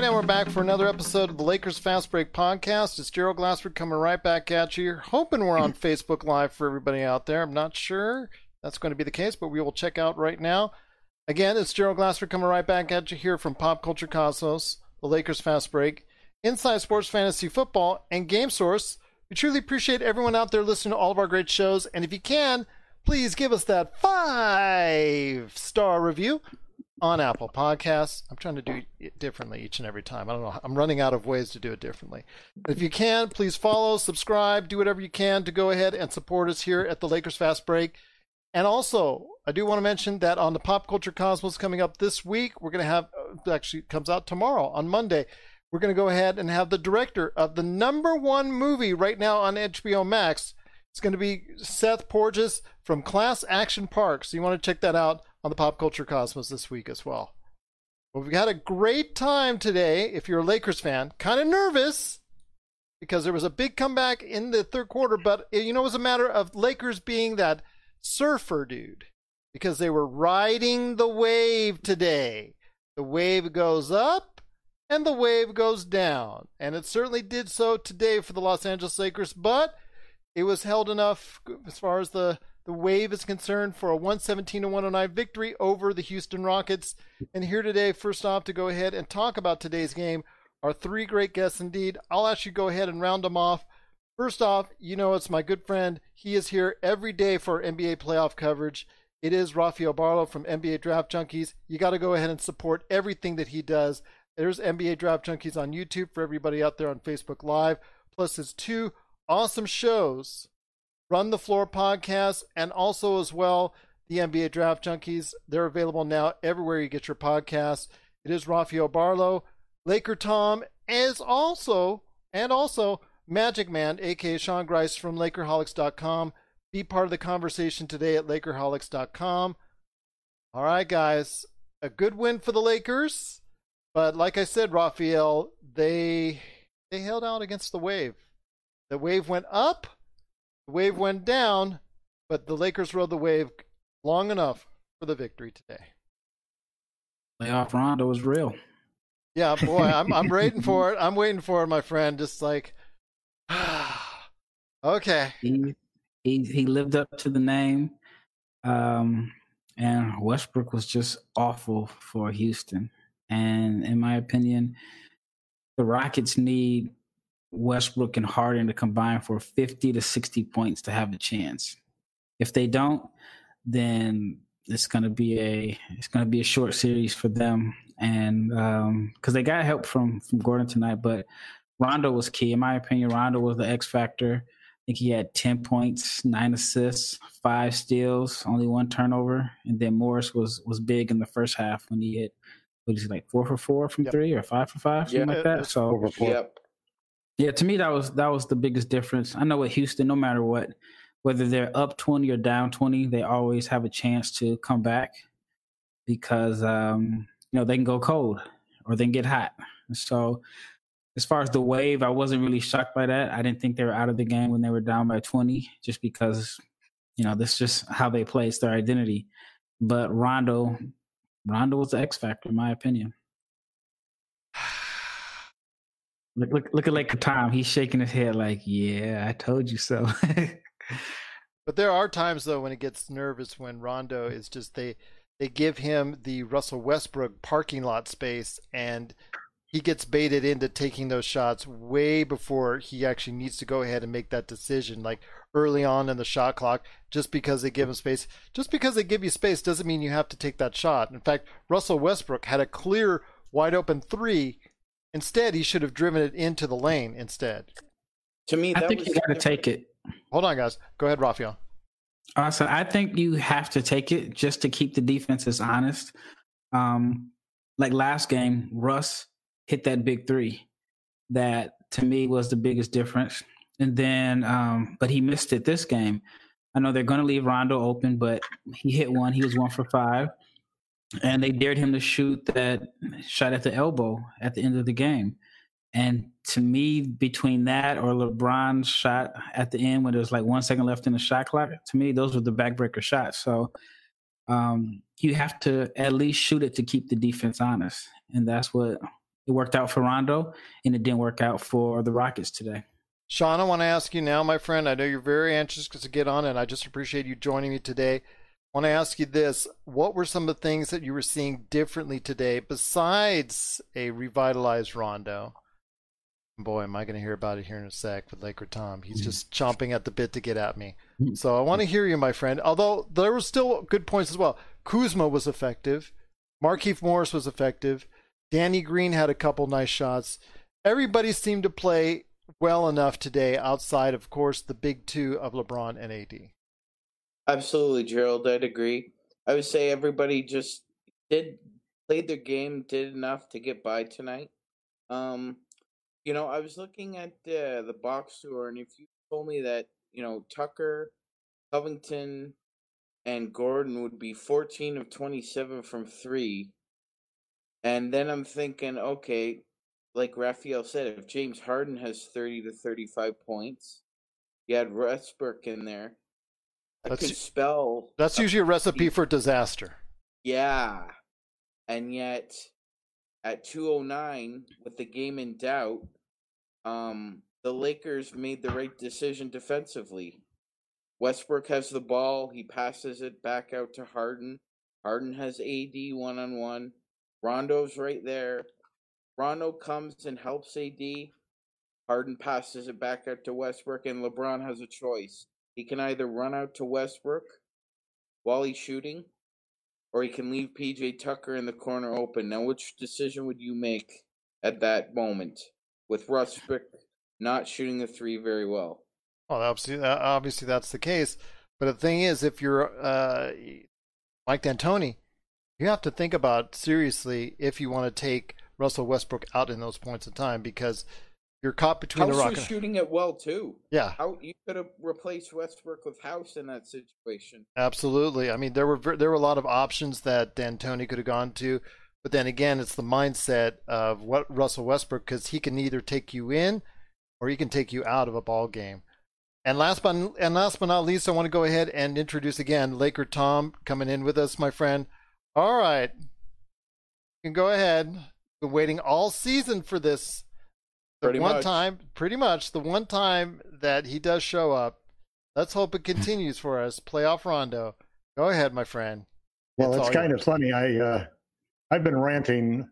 right, and we're back for another episode of the Lakers Fast Break podcast. It's Gerald Glassford coming right back at you. Hoping we're on Facebook Live for everybody out there. I'm not sure that's going to be the case, but we will check out right now. Again, it's Gerald Glassford coming right back at you here from Pop Culture Cosmos, the Lakers Fast Break, Inside Sports Fantasy Football, and Game Source. We truly appreciate everyone out there listening to all of our great shows. And if you can, please give us that five star review on Apple Podcasts. I'm trying to do it differently each and every time. I don't know. I'm running out of ways to do it differently. If you can, please follow, subscribe, do whatever you can to go ahead and support us here at the Lakers Fast Break. And also, I do want to mention that on the Pop Culture Cosmos coming up this week, we're going to have, uh, actually comes out tomorrow on Monday, we're going to go ahead and have the director of the number one movie right now on HBO Max. It's going to be Seth Porges from Class Action Park. So you want to check that out on the Pop Culture Cosmos this week as well. we've had a great time today. If you're a Lakers fan, kind of nervous because there was a big comeback in the third quarter, but eh, you know, it was a matter of Lakers being that surfer dude because they were riding the wave today. The wave goes up and the wave goes down. And it certainly did so today for the Los Angeles Lakers, but it was held enough as far as the the wave is concerned for a 117 to 109 victory over the Houston Rockets. And here today, first off, to go ahead and talk about today's game are three great guests indeed. I'll actually go ahead and round them off. First off, you know it's my good friend. He is here every day for NBA playoff coverage. It is Rafael Barlow from NBA Draft Junkies. You got to go ahead and support everything that he does. There's NBA Draft Junkies on YouTube for everybody out there on Facebook Live, plus his two awesome shows Run the Floor podcast, and also as well the NBA Draft Junkies. They're available now everywhere you get your podcasts. It is Rafael Barlow, Laker Tom, is also and also Magic Man, aka Sean Grice from Lakerholics.com. Be part of the conversation today at Lakerholics.com. All right, guys, a good win for the Lakers, but like I said, Rafael, they they held out against the wave. The wave went up the wave went down, but the Lakers rode the wave long enough for the victory today. Playoff Rondo was real. Yeah, boy, I'm I'm waiting for it. I'm waiting for it, my friend. Just like, okay. He, he he lived up to the name, um, and Westbrook was just awful for Houston. And in my opinion, the Rockets need Westbrook and Harden to combine for 50 to 60 points to have a chance. If they don't, then it's going to be a it's going to be a short series for them and um cuz they got help from from Gordon tonight but Rondo was key in my opinion Rondo was the X factor I think he had 10 points, 9 assists, 5 steals, only one turnover and then Morris was was big in the first half when he hit what is he like 4 for 4 from yep. 3 or 5 for 5 something like that. So yep. Yeah, to me that was that was the biggest difference. I know with Houston, no matter what, whether they're up twenty or down twenty, they always have a chance to come back because um, you know they can go cold or they can get hot. So as far as the wave, I wasn't really shocked by that. I didn't think they were out of the game when they were down by twenty, just because you know this is just how they play. It's their identity. But Rondo, Rondo was the X factor, in my opinion. Look, look, look at like Tom. He's shaking his head like, "Yeah, I told you so." but there are times though when it gets nervous when Rondo is just they they give him the Russell Westbrook parking lot space and he gets baited into taking those shots way before he actually needs to go ahead and make that decision like early on in the shot clock just because they give him space just because they give you space doesn't mean you have to take that shot in fact russell westbrook had a clear wide open three Instead, he should have driven it into the lane instead. To me, I think you got to take it. Hold on, guys. Go ahead, Rafael. Also, I think you have to take it just to keep the defenses honest. Um, like last game, Russ hit that big three. That to me was the biggest difference. And then, um, but he missed it this game. I know they're going to leave Rondo open, but he hit one. He was one for five and they dared him to shoot that shot at the elbow at the end of the game. And to me, between that or LeBron's shot at the end when there was like one second left in the shot clock, to me, those were the backbreaker shots. So um, you have to at least shoot it to keep the defense honest. And that's what it worked out for Rondo, and it didn't work out for the Rockets today. Sean, I want to ask you now, my friend. I know you're very anxious to get on, and I just appreciate you joining me today. I want to ask you this: What were some of the things that you were seeing differently today, besides a revitalized Rondo? Boy, am I going to hear about it here in a sec with Laker Tom. He's mm-hmm. just chomping at the bit to get at me. Mm-hmm. So I want to hear you, my friend. Although there were still good points as well. Kuzma was effective. Markieff Morris was effective. Danny Green had a couple nice shots. Everybody seemed to play well enough today, outside, of course, the big two of LeBron and AD. Absolutely, Gerald. I'd agree. I would say everybody just did played their game, did enough to get by tonight. Um, you know, I was looking at uh, the box score, and if you told me that you know Tucker, Covington, and Gordon would be 14 of 27 from three, and then I'm thinking, okay, like Raphael said, if James Harden has 30 to 35 points, you had Westbrook in there. That that's, could spell. That's usually a recipe for disaster. Yeah. And yet, at 209, with the game in doubt, um, the Lakers made the right decision defensively. Westbrook has the ball. He passes it back out to Harden. Harden has AD one on one. Rondo's right there. Rondo comes and helps AD. Harden passes it back out to Westbrook, and LeBron has a choice. He can either run out to Westbrook while he's shooting, or he can leave PJ Tucker in the corner open. Now, which decision would you make at that moment with Westbrook not shooting the three very well? Well, obviously, obviously that's the case. But the thing is, if you're uh, Mike D'Antoni, you have to think about seriously if you want to take Russell Westbrook out in those points of time because you're caught between House the rock. was shooting it well too. Yeah, How you could have replaced Westbrook with House in that situation. Absolutely. I mean, there were there were a lot of options that D'Antoni could have gone to, but then again, it's the mindset of what Russell Westbrook because he can either take you in or he can take you out of a ball game. And last but and last but not least, I want to go ahead and introduce again Laker Tom coming in with us, my friend. All right, you can go ahead. Been waiting all season for this. The pretty one much. time, pretty much the one time that he does show up. Let's hope it continues for us. Playoff Rondo. Go ahead, my friend. Well, it's, it's kind yours. of funny. I uh, I've been ranting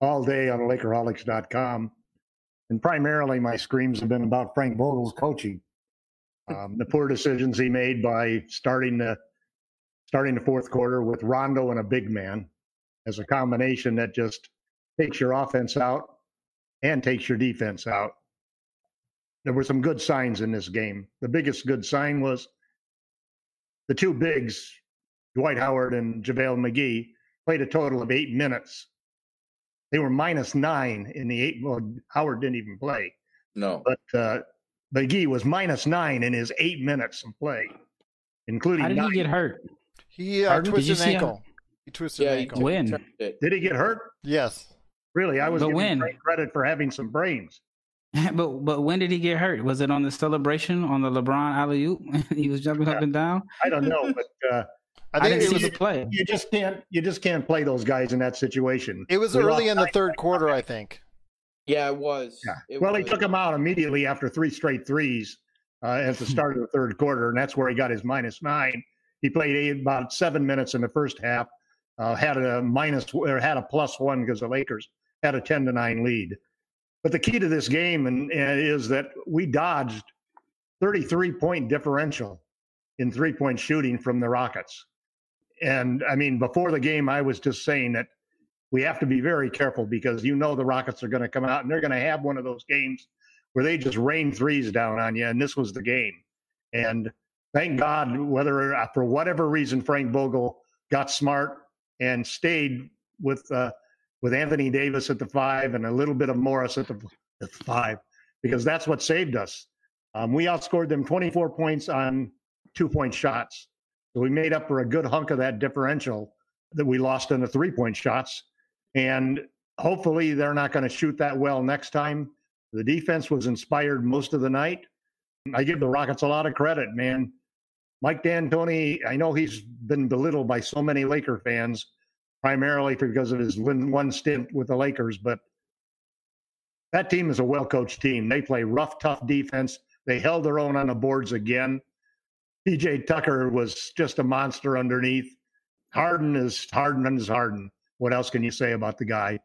all day on Lakerholics.com, and primarily my screams have been about Frank Vogel's coaching. Um, the poor decisions he made by starting the starting the fourth quarter with Rondo and a big man as a combination that just takes your offense out and takes your defense out. There were some good signs in this game. The biggest good sign was the two bigs, Dwight Howard and JaVale McGee, played a total of eight minutes. They were minus nine in the eight. Well, Howard didn't even play. No. But uh, McGee was minus nine in his eight minutes of play, including. How did nine. he get hurt? He uh, twisted an ankle. He twisted yeah, an ankle. When? Did he get hurt? Yes. Really, I was but giving when? credit for having some brains. but but when did he get hurt? Was it on the celebration on the LeBron alley oop? he was jumping yeah. up and down. I don't know, but uh, I think I it was a play. You just can't you just can't play those guys in that situation. It was we early in the third quarter, I think. Yeah, it was. Yeah. It well, was. he took him out immediately after three straight threes uh, at the start of the third quarter, and that's where he got his minus nine. He played eight, about seven minutes in the first half, uh, had a minus or had a plus one because the Lakers had a ten to nine lead. But the key to this game and, and is that we dodged 33 point differential in three point shooting from the Rockets. And I mean, before the game, I was just saying that we have to be very careful because you know the Rockets are going to come out and they're going to have one of those games where they just rain threes down on you. And this was the game. And thank God, whether uh, for whatever reason Frank Vogel got smart and stayed with uh, with Anthony Davis at the five and a little bit of Morris at the, five, because that's what saved us. Um, we outscored them 24 points on two point shots. So we made up for a good hunk of that differential that we lost in the three point shots. And hopefully they're not going to shoot that well next time. The defense was inspired most of the night. I give the Rockets a lot of credit, man. Mike D'Antoni, I know he's been belittled by so many Laker fans, primarily because of his one stint with the Lakers, but that team is a well coached team. They play rough, tough defense. They held their own on the boards again. PJ Tucker was just a monster underneath. Harden is Harden is Harden. What else can you say about the guy?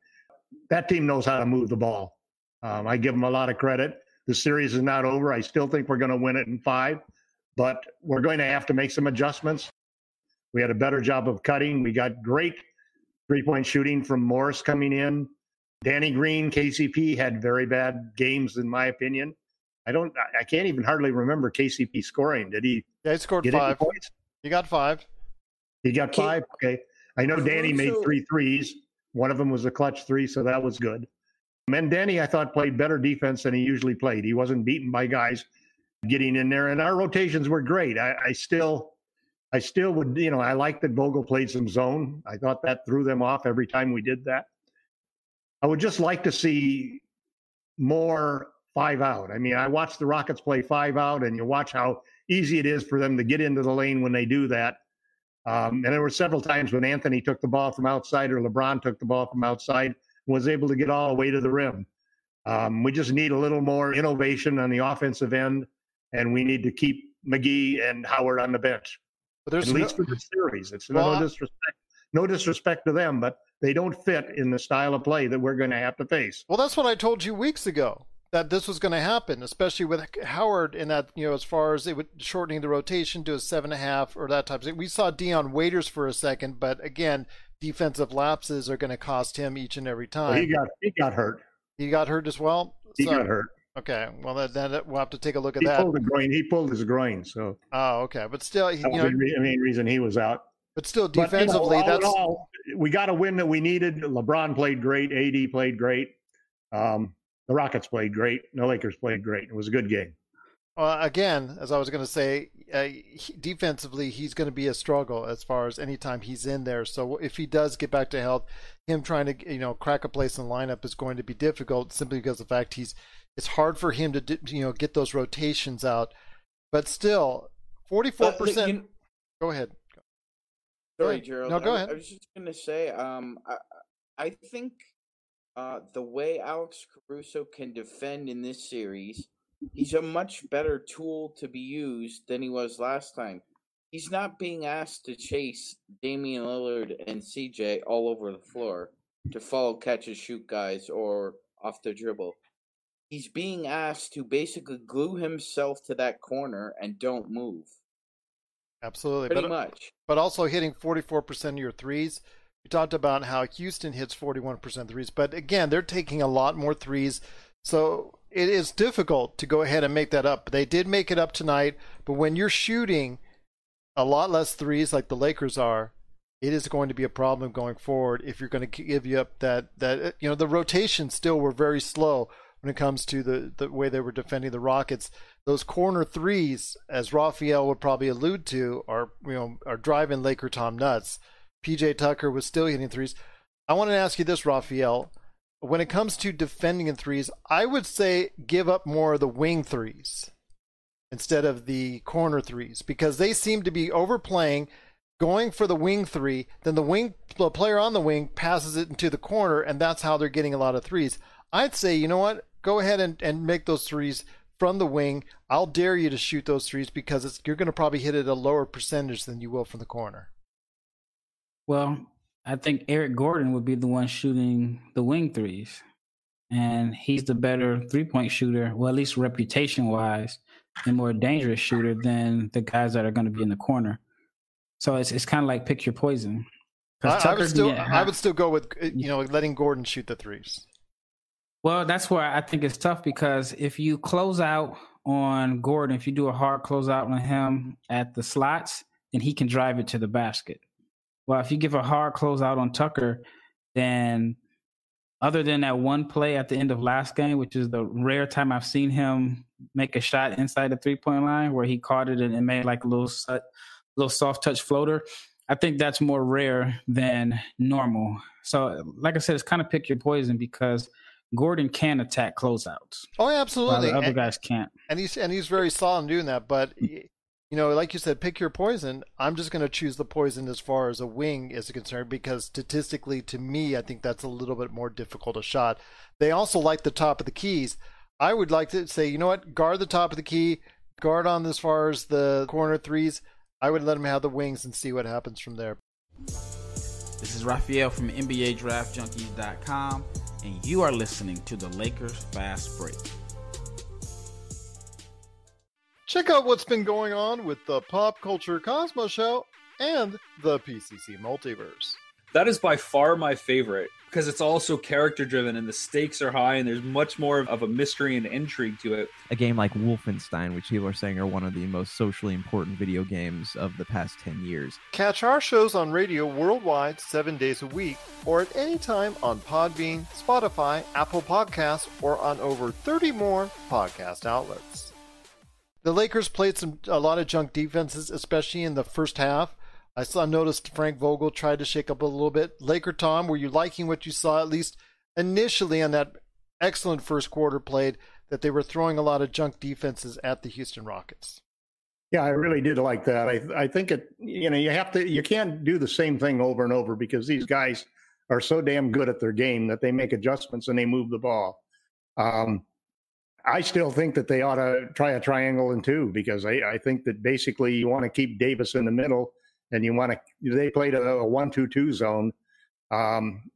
That team knows how to move the ball. Um, I give them a lot of credit. The series is not over. I still think we're going to win it in five, but we're going to have to make some adjustments. We had a better job of cutting. We got great three point shooting from Morris coming in. Danny Green, KCP had very bad games, in my opinion. I don't, I can't even hardly remember KCP scoring. Did he? Yeah, he scored five. Points? He got five. He got five. Okay. I know Danny made three threes. One of them was a clutch three, so that was good. And Danny, I thought, played better defense than he usually played. He wasn't beaten by guys getting in there, and our rotations were great. I, I still, I still would, you know, I like that Vogel played some zone. I thought that threw them off every time we did that. I would just like to see more five out. I mean, I watched the Rockets play five out, and you watch how easy it is for them to get into the lane when they do that. Um, and there were several times when Anthony took the ball from outside or LeBron took the ball from outside and was able to get all the way to the rim. Um, we just need a little more innovation on the offensive end, and we need to keep McGee and Howard on the bench. But there's At least no, for the series. It's well, no disrespect, no disrespect to them, but they don't fit in the style of play that we're going to have to face. Well, that's what I told you weeks ago that this was going to happen, especially with Howard in that, you know, as far as it would shortening the rotation to a seven and a half or that type of thing. We saw Dion Waiters for a second, but again, defensive lapses are going to cost him each and every time. Well, he got he got hurt. He got hurt as well. He got hurt. Okay, well then we'll have to take a look at he that. Pulled groin. He pulled his groin, so. Oh, okay, but still, he, you know, the main reason he was out. But still, defensively, but, you know, that's all, we got a win that we needed. LeBron played great. AD played great. Um, the Rockets played great. The Lakers played great. It was a good game. Uh, again, as I was going to say, uh, he, defensively, he's going to be a struggle as far as anytime he's in there. So if he does get back to health, him trying to you know crack a place in the lineup is going to be difficult simply because of the fact he's it's hard for him to you know get those rotations out. But still, forty four percent. Go ahead. Sorry, Gerald. No, go ahead. I, was just going to say, um, I, I think uh, the way Alex Caruso can defend in this series, he's a much better tool to be used than he was last time. He's not being asked to chase Damian Lillard and CJ all over the floor to follow catch catches, shoot guys, or off the dribble. He's being asked to basically glue himself to that corner and don't move. Absolutely, pretty but, uh, much. But also hitting forty-four percent of your threes you talked about how Houston hits 41% threes, but again, they're taking a lot more threes. So it is difficult to go ahead and make that up. They did make it up tonight, but when you're shooting a lot less threes like the Lakers are, it is going to be a problem going forward if you're going to give you up that that uh, you know the rotations still were very slow when it comes to the the way they were defending the Rockets. Those corner threes, as Raphael would probably allude to, are you know are driving Laker Tom nuts. PJ Tucker was still hitting threes. I want to ask you this, Raphael. When it comes to defending in threes, I would say give up more of the wing threes instead of the corner threes because they seem to be overplaying, going for the wing three. Then the wing the player on the wing passes it into the corner, and that's how they're getting a lot of threes. I'd say, you know what? Go ahead and, and make those threes from the wing. I'll dare you to shoot those threes because you're going to probably hit it a lower percentage than you will from the corner. Well, I think Eric Gordon would be the one shooting the wing threes. And he's the better three point shooter, well, at least reputation wise, and more dangerous shooter than the guys that are going to be in the corner. So it's it's kind of like pick your poison. I, I, would still I would still go with uh, you know letting Gordon shoot the threes. Well, that's where I think it's tough because if you close out on Gordon, if you do a hard close out on him at the slots, then he can drive it to the basket. Well, if you give a hard close out on Tucker, then other than that one play at the end of last game, which is the rare time I've seen him make a shot inside the three point line where he caught it and, it made like a little little soft touch floater. I think that's more rare than normal. So, like I said, it's kind of pick your poison because Gordon can attack closeouts. Oh, absolutely. other and, guys can't. And he's and he's very solid in doing that. But you know, like you said, pick your poison. I'm just going to choose the poison as far as a wing is concerned because statistically, to me, I think that's a little bit more difficult a shot. They also like the top of the keys. I would like to say, you know what, guard the top of the key, guard on as far as the corner threes. I would let him have the wings and see what happens from there. This is Raphael from NBADraftJunkies.com, and you are listening to the Lakers Fast Break. Check out what's been going on with the Pop Culture Cosmos Show and the PCC Multiverse. That is by far my favorite because it's also character driven and the stakes are high and there's much more of a mystery and intrigue to it. A game like Wolfenstein, which people are saying are one of the most socially important video games of the past 10 years. Catch our shows on radio worldwide seven days a week or at any time on Podbean, Spotify, Apple Podcasts, or on over 30 more podcast outlets. The Lakers played some a lot of junk defenses, especially in the first half. I saw noticed Frank Vogel tried to shake up a little bit. Laker Tom, were you liking what you saw at least initially on that excellent first quarter played that they were throwing a lot of junk defenses at the Houston Rockets? Yeah, I really did like that. I I think it you know, you have to you can't do the same thing over and over because these guys are so damn good at their game that they make adjustments and they move the ball. Um, I still think that they ought to try a triangle and two because I, I think that basically you want to keep Davis in the middle and you want to. They played a, a one-two-two zone, um,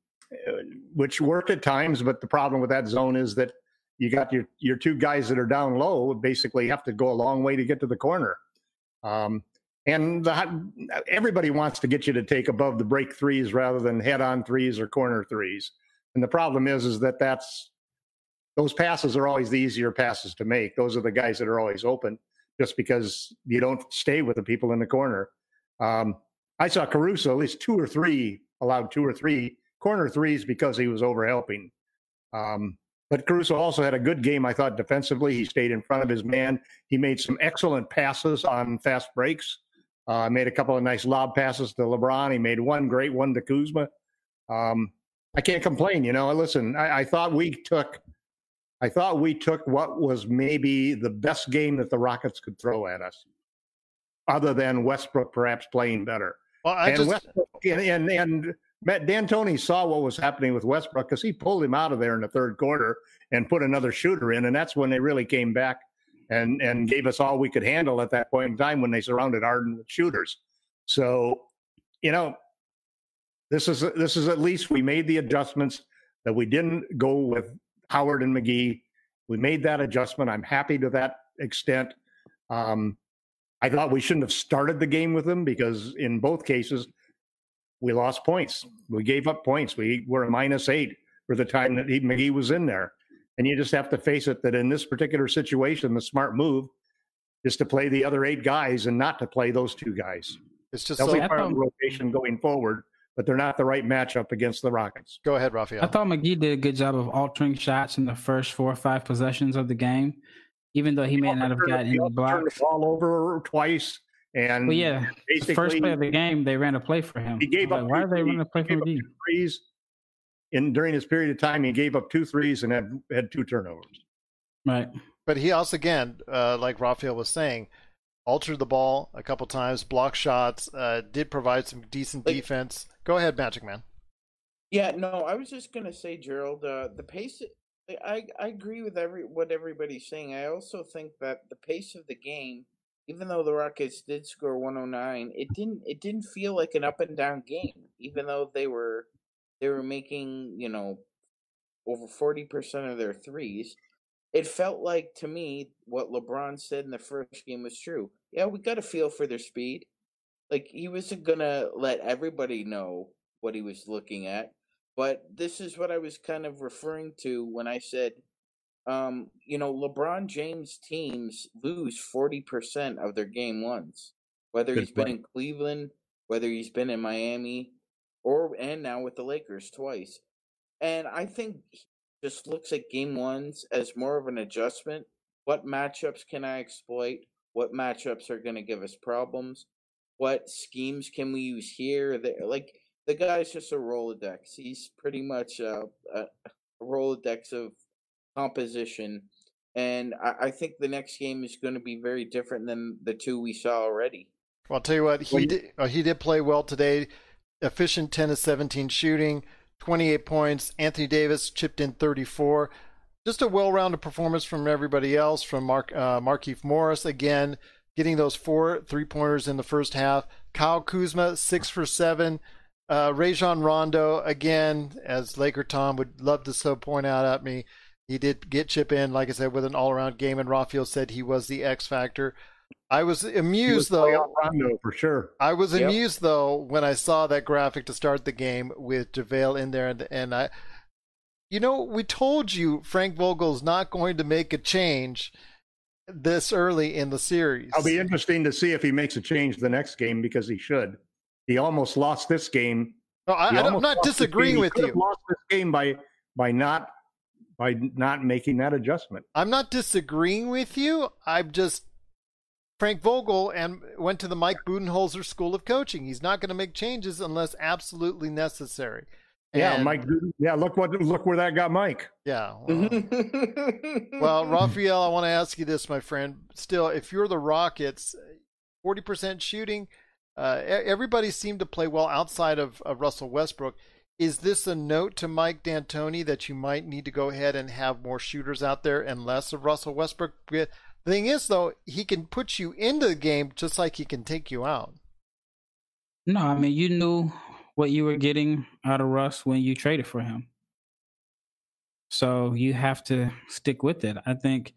which worked at times. But the problem with that zone is that you got your your two guys that are down low basically have to go a long way to get to the corner. Um, and the, everybody wants to get you to take above the break threes rather than head-on threes or corner threes. And the problem is, is that that's those passes are always the easier passes to make. Those are the guys that are always open, just because you don't stay with the people in the corner. Um, I saw Caruso at least two or three allowed two or three corner threes because he was over helping. Um, but Caruso also had a good game, I thought, defensively. He stayed in front of his man. He made some excellent passes on fast breaks. Uh, made a couple of nice lob passes to LeBron. He made one great one to Kuzma. Um, I can't complain. You know, listen, I, I thought we took, I thought we took what was maybe the best game that the Rockets could throw at us other than Westbrook perhaps playing better. Well, I and just Westbrook and, and and Matt D'Antoni saw what was happening with Westbrook because he pulled him out of there in the third quarter and put another shooter in, and that's when they really came back and and gave us all we could handle at that point in time when they surrounded Harden with shooters. So, you know, this is this is at least we made the adjustments that we didn't go with Howard and McGee. We made that adjustment. I'm happy to that extent. Um, I thought we shouldn't have started the game with them because in both cases we lost points. We gave up points. We were a minus eight for the time that he, McGee was in there. And you just have to face it that in this particular situation, the smart move is to play the other eight guys and not to play those two guys. it's just They'll so. be part of the um, rotation going forward, but they're not the right matchup against the Rockets. Go ahead, Raphael. I thought McGee did a good job of altering shots in the first four or five possessions of the game, even though he may not have gotten He any also turned blocks. the ball over twice, and Well, yeah, the first play of the game, they ran a play for him. he gave I up. like, why two are they threes- running a play for gave up McGee? two threes. In during his period of time, he gave up two threes and had had two turnovers. Right. But he also, again, uh, like Raphael was saying, altered the ball a couple times, blocked shots, uh, did provide some decent Like- defense. Go ahead, Magic Man. Yeah, no, I was just gonna say, Gerald, uh, the pace. I I agree with every what everybody's saying. I also think that the pace of the game, even though the Rockets did score 109, it didn't it didn't feel like an up and down game. Even though they were they were making you know over 40 percent of their threes, it felt like to me what LeBron said in the first game was true. Yeah, we got a feel for their speed. Like he wasn't gonna let everybody know what he was looking at. But this is what I was kind of referring to when I said, um, you know, LeBron James teams lose 40% of their game ones, whether Good he's been in Cleveland, whether he's been in Miami, or and now with the Lakers twice. And I think he just looks at game ones as more of an adjustment. What matchups can I exploit? What matchups are going to give us problems? What schemes can we use here? There, like the guy's just a Rolodex. He's pretty much a, a, a Rolodex of composition. and I, I think the next game is going to be very different than the two we saw already. Well, I'll tell you what he Well, did. Uh, he did play well today. Efficient ten to seventeen shooting, twenty eight points. Anthony Davis chipped in thirty four. Just a well rounded performance from everybody else. From Mark uh, Markieff Morris again, getting those four three pointers in the first half. Kyle Kuzma six for seven. Uh, Rajon Rondo again, as Laker Tom would love to so point out at me. He did get chip in, like I said, with an all around game, and Raphael said he was the X factor. I was He was amused though. Rondo for sure. I was Yep. amused though when I saw that graphic to start the game with JaVale in there, and, and I, you know, we told you Frank Vogel's not going to make a change this early in the series. I'll be interesting to see if he makes a change the next game because he should. He almost lost this game. No, I, He I don't- I'm not disagreeing with could have you. Lost this game by by not by not making that adjustment. I'm not disagreeing with you. I'm just Frank Vogel and went to the Mike Budenholzer School of Coaching. He's not going to make changes unless absolutely necessary. Yeah, And- Mike. Yeah, look what look where that got Mike. Yeah. Well, Well, Raphael, I want to ask you this, my friend. Still, if you're the Rockets, 40% shooting, uh, everybody seemed to play well outside of, of Russell Westbrook. Is this a note to Mike D'Antoni that you might need to go ahead and have more shooters out there and less of Russell Westbrook? The thing is, though, he can put you into the game just like he can take you out. No, I mean you knew what you were getting out of Russ when you traded for him. So you have to stick with it. I think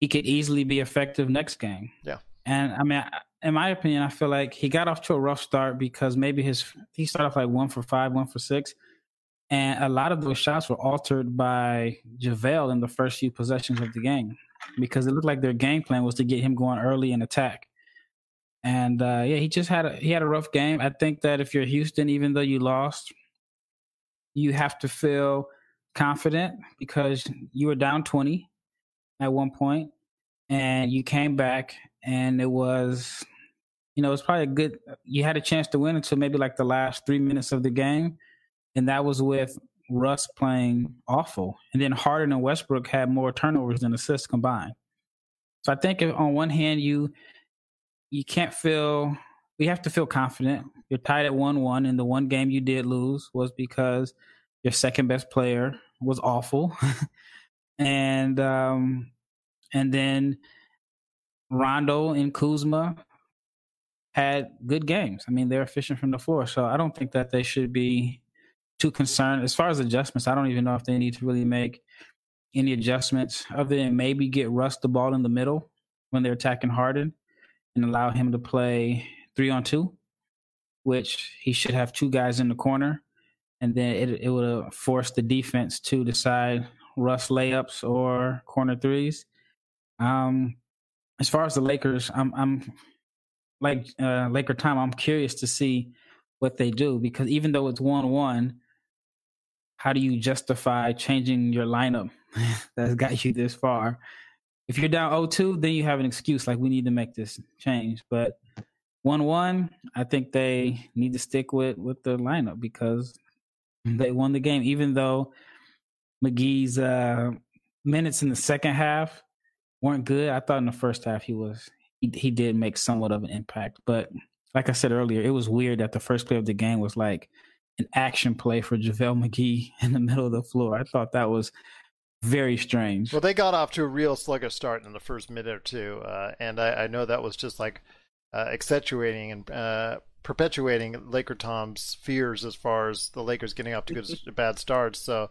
he could easily be effective next game. Yeah. And I mean, I- in my opinion, I feel like he got off to a rough start because maybe his he started off like one for five, one for six, and a lot of those shots were altered by JaVale in the first few possessions of the game because it looked like their game plan was to get him going early and attack. And uh, yeah, he just had a he had a rough game. I think that if you're Houston, even though you lost, you have to feel confident because you were down 20 at one point and you came back and it was you know, it's probably a good you had a chance to win until maybe like the last 3 minutes of the game and that was with Russ playing awful. And then Harden and Westbrook had more turnovers than assists combined. So I think on one hand you you can't feel we have to feel confident. You're tied at one one, and the one game you did lose was because your second best player was awful, and um, and then Rondo and Kuzma had good games. I mean, they're efficient from the floor, so I don't think that they should be too concerned as far as adjustments. I don't even know if they need to really make any adjustments other than maybe get Russ the ball in the middle when they're attacking Harden and allow him to play three on two, which he should have two guys in the corner, and then it it would have forced the defense to decide Russ layups or corner threes. Um, as far as the Lakers, I'm I'm like uh, Laker time. I'm curious to see what they do because even though it's one one, how do you justify changing your lineup that's got you this far? If you're down 0-2, then you have an excuse like we need to make this change. But one one, I think they need to stick with with the lineup because they won the game. Even though McGee's uh, minutes in the second half weren't good, I thought in the first half he was he, he did make somewhat of an impact. But like I said earlier, it was weird that the first play of the game was like an action play for JaVale McGee in the middle of the floor. I thought that was very strange. Well, they got off to a real sluggish start in the first minute or two, uh, and I, I know that was just like uh, accentuating and uh, perpetuating Laker Tom's fears as far as the Lakers getting off to good bad starts. So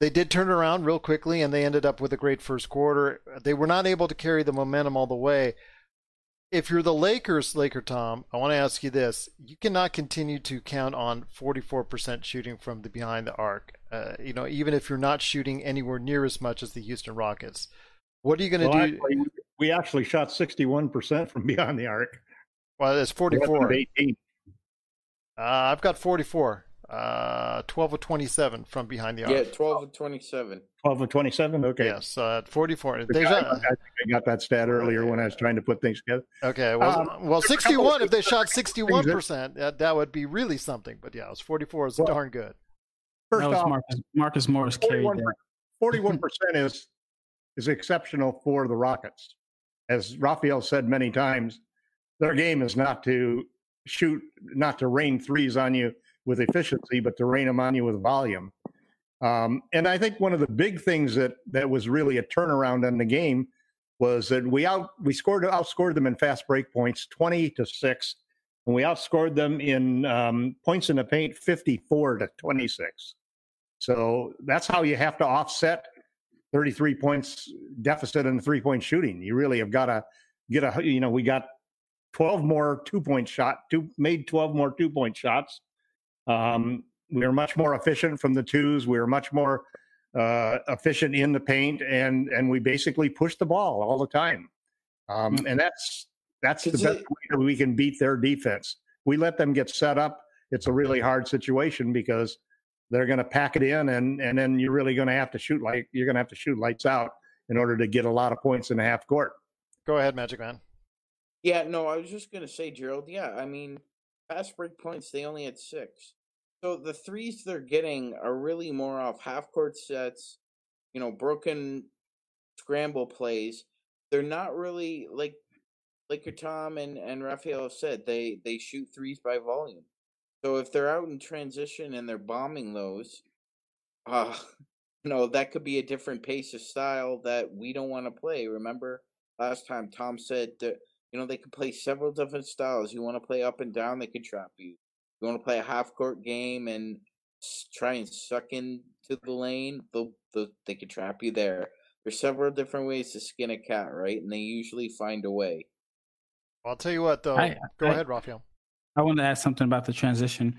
they did turn around real quickly, and they ended up with a great first quarter. They were not able to carry the momentum all the way. If you're the Lakers, Laker Tom, I want to ask you this: You cannot continue to count on 44% shooting from the behind the arc. Uh, you know, even if you're not shooting anywhere near as much as the Houston Rockets. What are you going to Well, do? actually, we actually shot 61% from beyond the arc. well, it's 44. 18. Uh, I've got 44. Uh, 12 of 27 from behind the arc. yeah, twelve and twenty-seven. 12 of 27? Okay. Yes, uh, 44. I, Deja- I think I got that stat earlier when I was trying to put things together. Okay, well, Um, well, 61. If they shot 61%, that, that would be really something. But yeah, it was 44 is Well, darn good. First that was off, Marcus, Marcus Morris 41%, 41% is is exceptional for the Rockets. As Raphael said many times, their game is not to shoot, not to rain threes on you with efficiency, but to rain them on you with volume. Um, and I think one of the big things that that was really a turnaround in the game was that we out we scored outscored them in fast break points, twenty to six, and we outscored them in um, points in the paint, fifty four to twenty six. So that's how you have to offset 33 points deficit in three point shooting. You really have got to get a, you know, we got 12 more two point shot, two made 12 more two point shots. Um, we were much more efficient from the twos. We were much more uh, efficient in the paint, and and we basically pushed the ball all the time. Um, and that's that's the best way that we can beat their defense. We let them get set up. It's a really hard situation because they're going to pack it in, and and then you're really going to have to shoot like you're going to have to shoot lights out in order to get a lot of points in the half court. Go ahead, Magic Man. Yeah, no, I was just gonna say, Gerald. Yeah, I mean, fast break points they only had six, so the threes they're getting are really more off half court sets, you know, broken scramble plays. They're not really like like your Tom and and Raphael said. They they shoot threes by volume. So if they're out in transition and they're bombing those, uh you know that could be a different pace of style that we don't want to play. Remember last time Tom said that you know, they can play several different styles. You want to play up and down, they can trap you. You want to play a half court game and try and suck into the lane, they'll, they'll, they can trap you there. There's several different ways to skin a cat, right? And they usually find a way. I'll tell you what, though. I- Go I- ahead, Raphael. I want to ask something about the transition.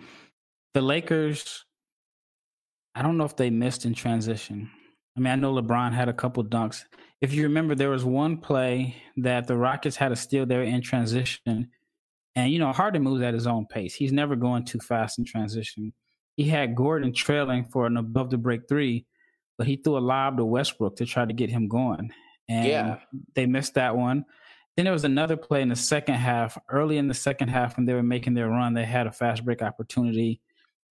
The Lakers, I don't know if they missed in transition. I mean, I know LeBron had a couple dunks. If you remember, there was one play that the Rockets had a steal there in transition. And, you know, Harden moves at his own pace. He's never going too fast in transition. He had Gordon trailing for an above the break three, but he threw a lob to Westbrook to try to get him going. And Yeah. they missed that one. Then there was another play in the second half, early in the second half, when they were making their run. They had a fast break opportunity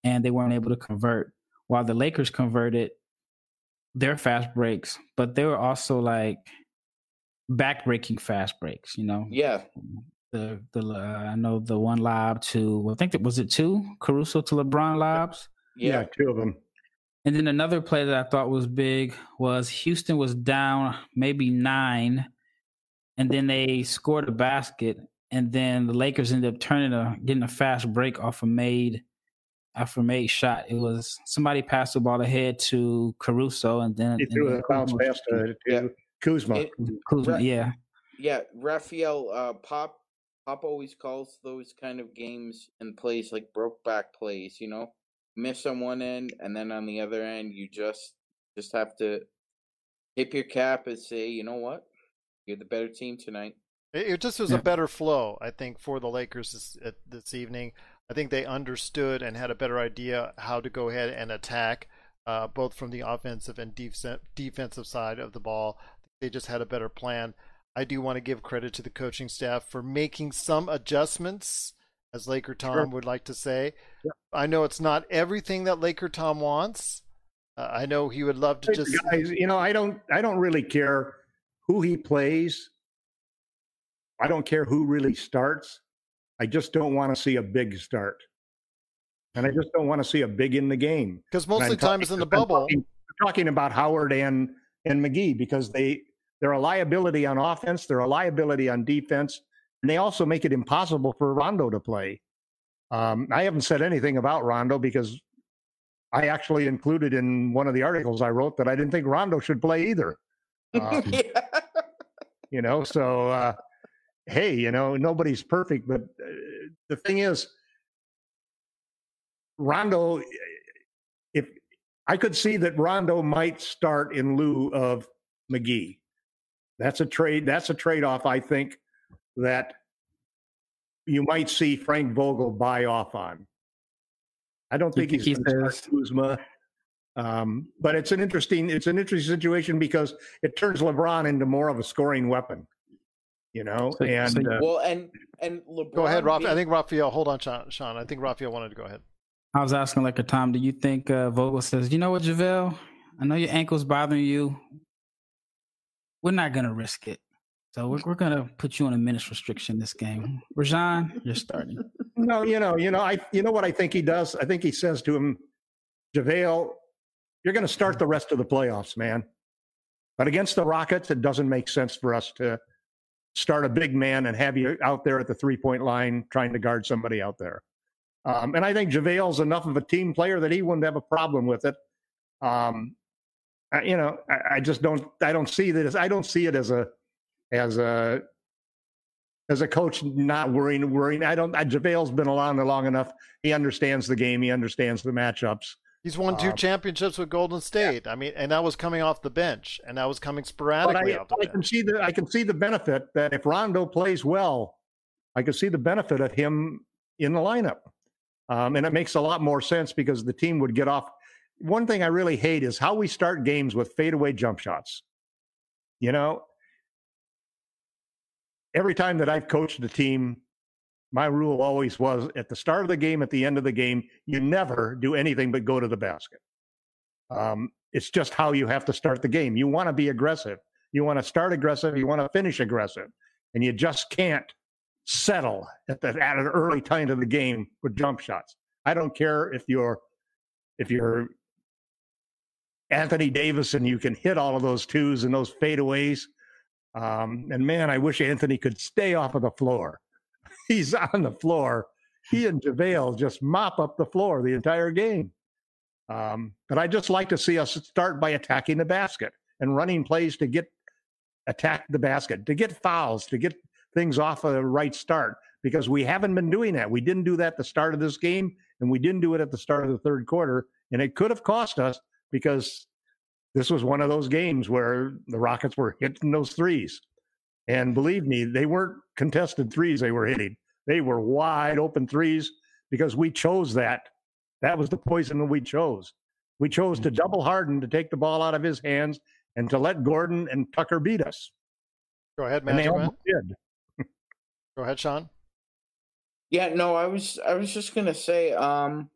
and they weren't able to convert. While the Lakers converted their fast breaks, but they were also like back-breaking fast breaks. You know, Yeah. the the uh, I know the one lob to I think it was it two Caruso to LeBron lobs, Yeah. two of them. and then another play that I thought was big was Houston was down maybe nine, and then they scored a basket, and then the Lakers ended up turning a getting a fast break off a made off a made shot. It was somebody passed the ball ahead to Caruso, and then He threw then a bounce pass to, to Yeah. Kuzma. It- Kuzma, Right. yeah. Yeah, Raphael, uh, Pop, Pop always calls those kind of games and plays like broke back plays. You know, miss on one end, and then on the other end, you just just have to tip your cap and say, you know what, you're the better team tonight. It, it just was Yeah. a better flow, I think, for the Lakers this, uh, this evening. I think they understood and had a better idea how to go ahead and attack, uh, both from the offensive and def- defensive side of the ball. They just had a better plan. I do want to give credit to the coaching staff for making some adjustments, as Laker Tom Sure. would like to say. Yeah. I know it's not everything that Laker Tom wants. Uh, I know he would love to just. guys, you know, I don't, I don't really care who he plays. I don't care who really starts. I just don't want to see a big start, and I just don't want to see a big in the game. Because most of the time it's in the bubble. Talking, talking about Howard and and McGee because they they're a liability on offense, they're a liability on defense, and they also make it impossible for Rondo to play. Um, I haven't said anything about Rondo because I actually included in one of the articles I wrote that I didn't think Rondo should play either. Um, yeah. you know so uh hey you know nobody's perfect but uh, the thing is rondo if i could see that rondo might start in lieu of mcgee that's a trade that's a trade-off i think that you might see frank vogel buy off on i don't think think he's he going to says- start Kuzma. Um, but it's an interesting it's an interesting situation because it turns LeBron into more of a scoring weapon, you know. So- and so- uh, Well, and and LeBron. Go ahead, Raphael. I think Raphael. Hold on, Sean. Sean. I think Raphael wanted to go ahead. I was asking like a Tom, do you think uh, Vogel says, you know what, JaVale? I know your ankle's bothering you. we're not gonna risk it. So we're we're gonna put you on a minutes restriction this game. Rajon, you're starting. No, you know, you know, I, you know what I think he does. I think he says to him, JaVale, you're going to start the rest of the playoffs, man. But against the Rockets, it doesn't make sense for us to start a big man and have you out there at the three point line trying to guard somebody out there. Um, and I think JaVale's enough of a team player that he wouldn't have a problem with it. Um, I, you know, I, I just don't, I don't see that as, I don't see it as a, as a, as a coach not worrying, worrying. I don't, I, JaVale's been around long enough. He understands the game. He understands the matchups. He's won two Um, championships with Golden State. I mean, and that was coming off the bench, and that was coming sporadically I, off the I can see the I can see the benefit that if Rondo plays well, I can see the benefit of him in the lineup, um, and it makes a lot more sense because the team would get off. One thing I really hate is how we start games with fadeaway jump shots. You know, every time that I've coached a team, my rule always was at the start of the game, at the end of the game, you never do anything but go to the basket. Um, it's just how you have to start the game. You want to be aggressive. You want to start aggressive. You want to finish aggressive, and you just can't settle at the at an early time of the game with jump shots. I don't care if you're if you're Anthony Davis and you can hit all of those twos and those fadeaways. Um, and man, I wish Anthony could stay off of the floor. He's on the floor. He and JaVale just mop up the floor the entire game. Um, but I just like to see us start by attacking the basket and running plays to get attack the basket, to get fouls, to get things off a right start because we haven't been doing that. We didn't do that at the start of this game, and we didn't do it at the start of the third quarter, and it could have cost us because this was one of those games where the Rockets were hitting those threes. And believe me, they weren't contested threes they were hitting. They were wide open threes because we chose that. That was the poison that we chose. We chose to double Harden to take the ball out of his hands and to let Gordon and Tucker beat us. Go ahead, And Man. did. Go ahead, Sean. Yeah, no, I was I was just gonna say, um,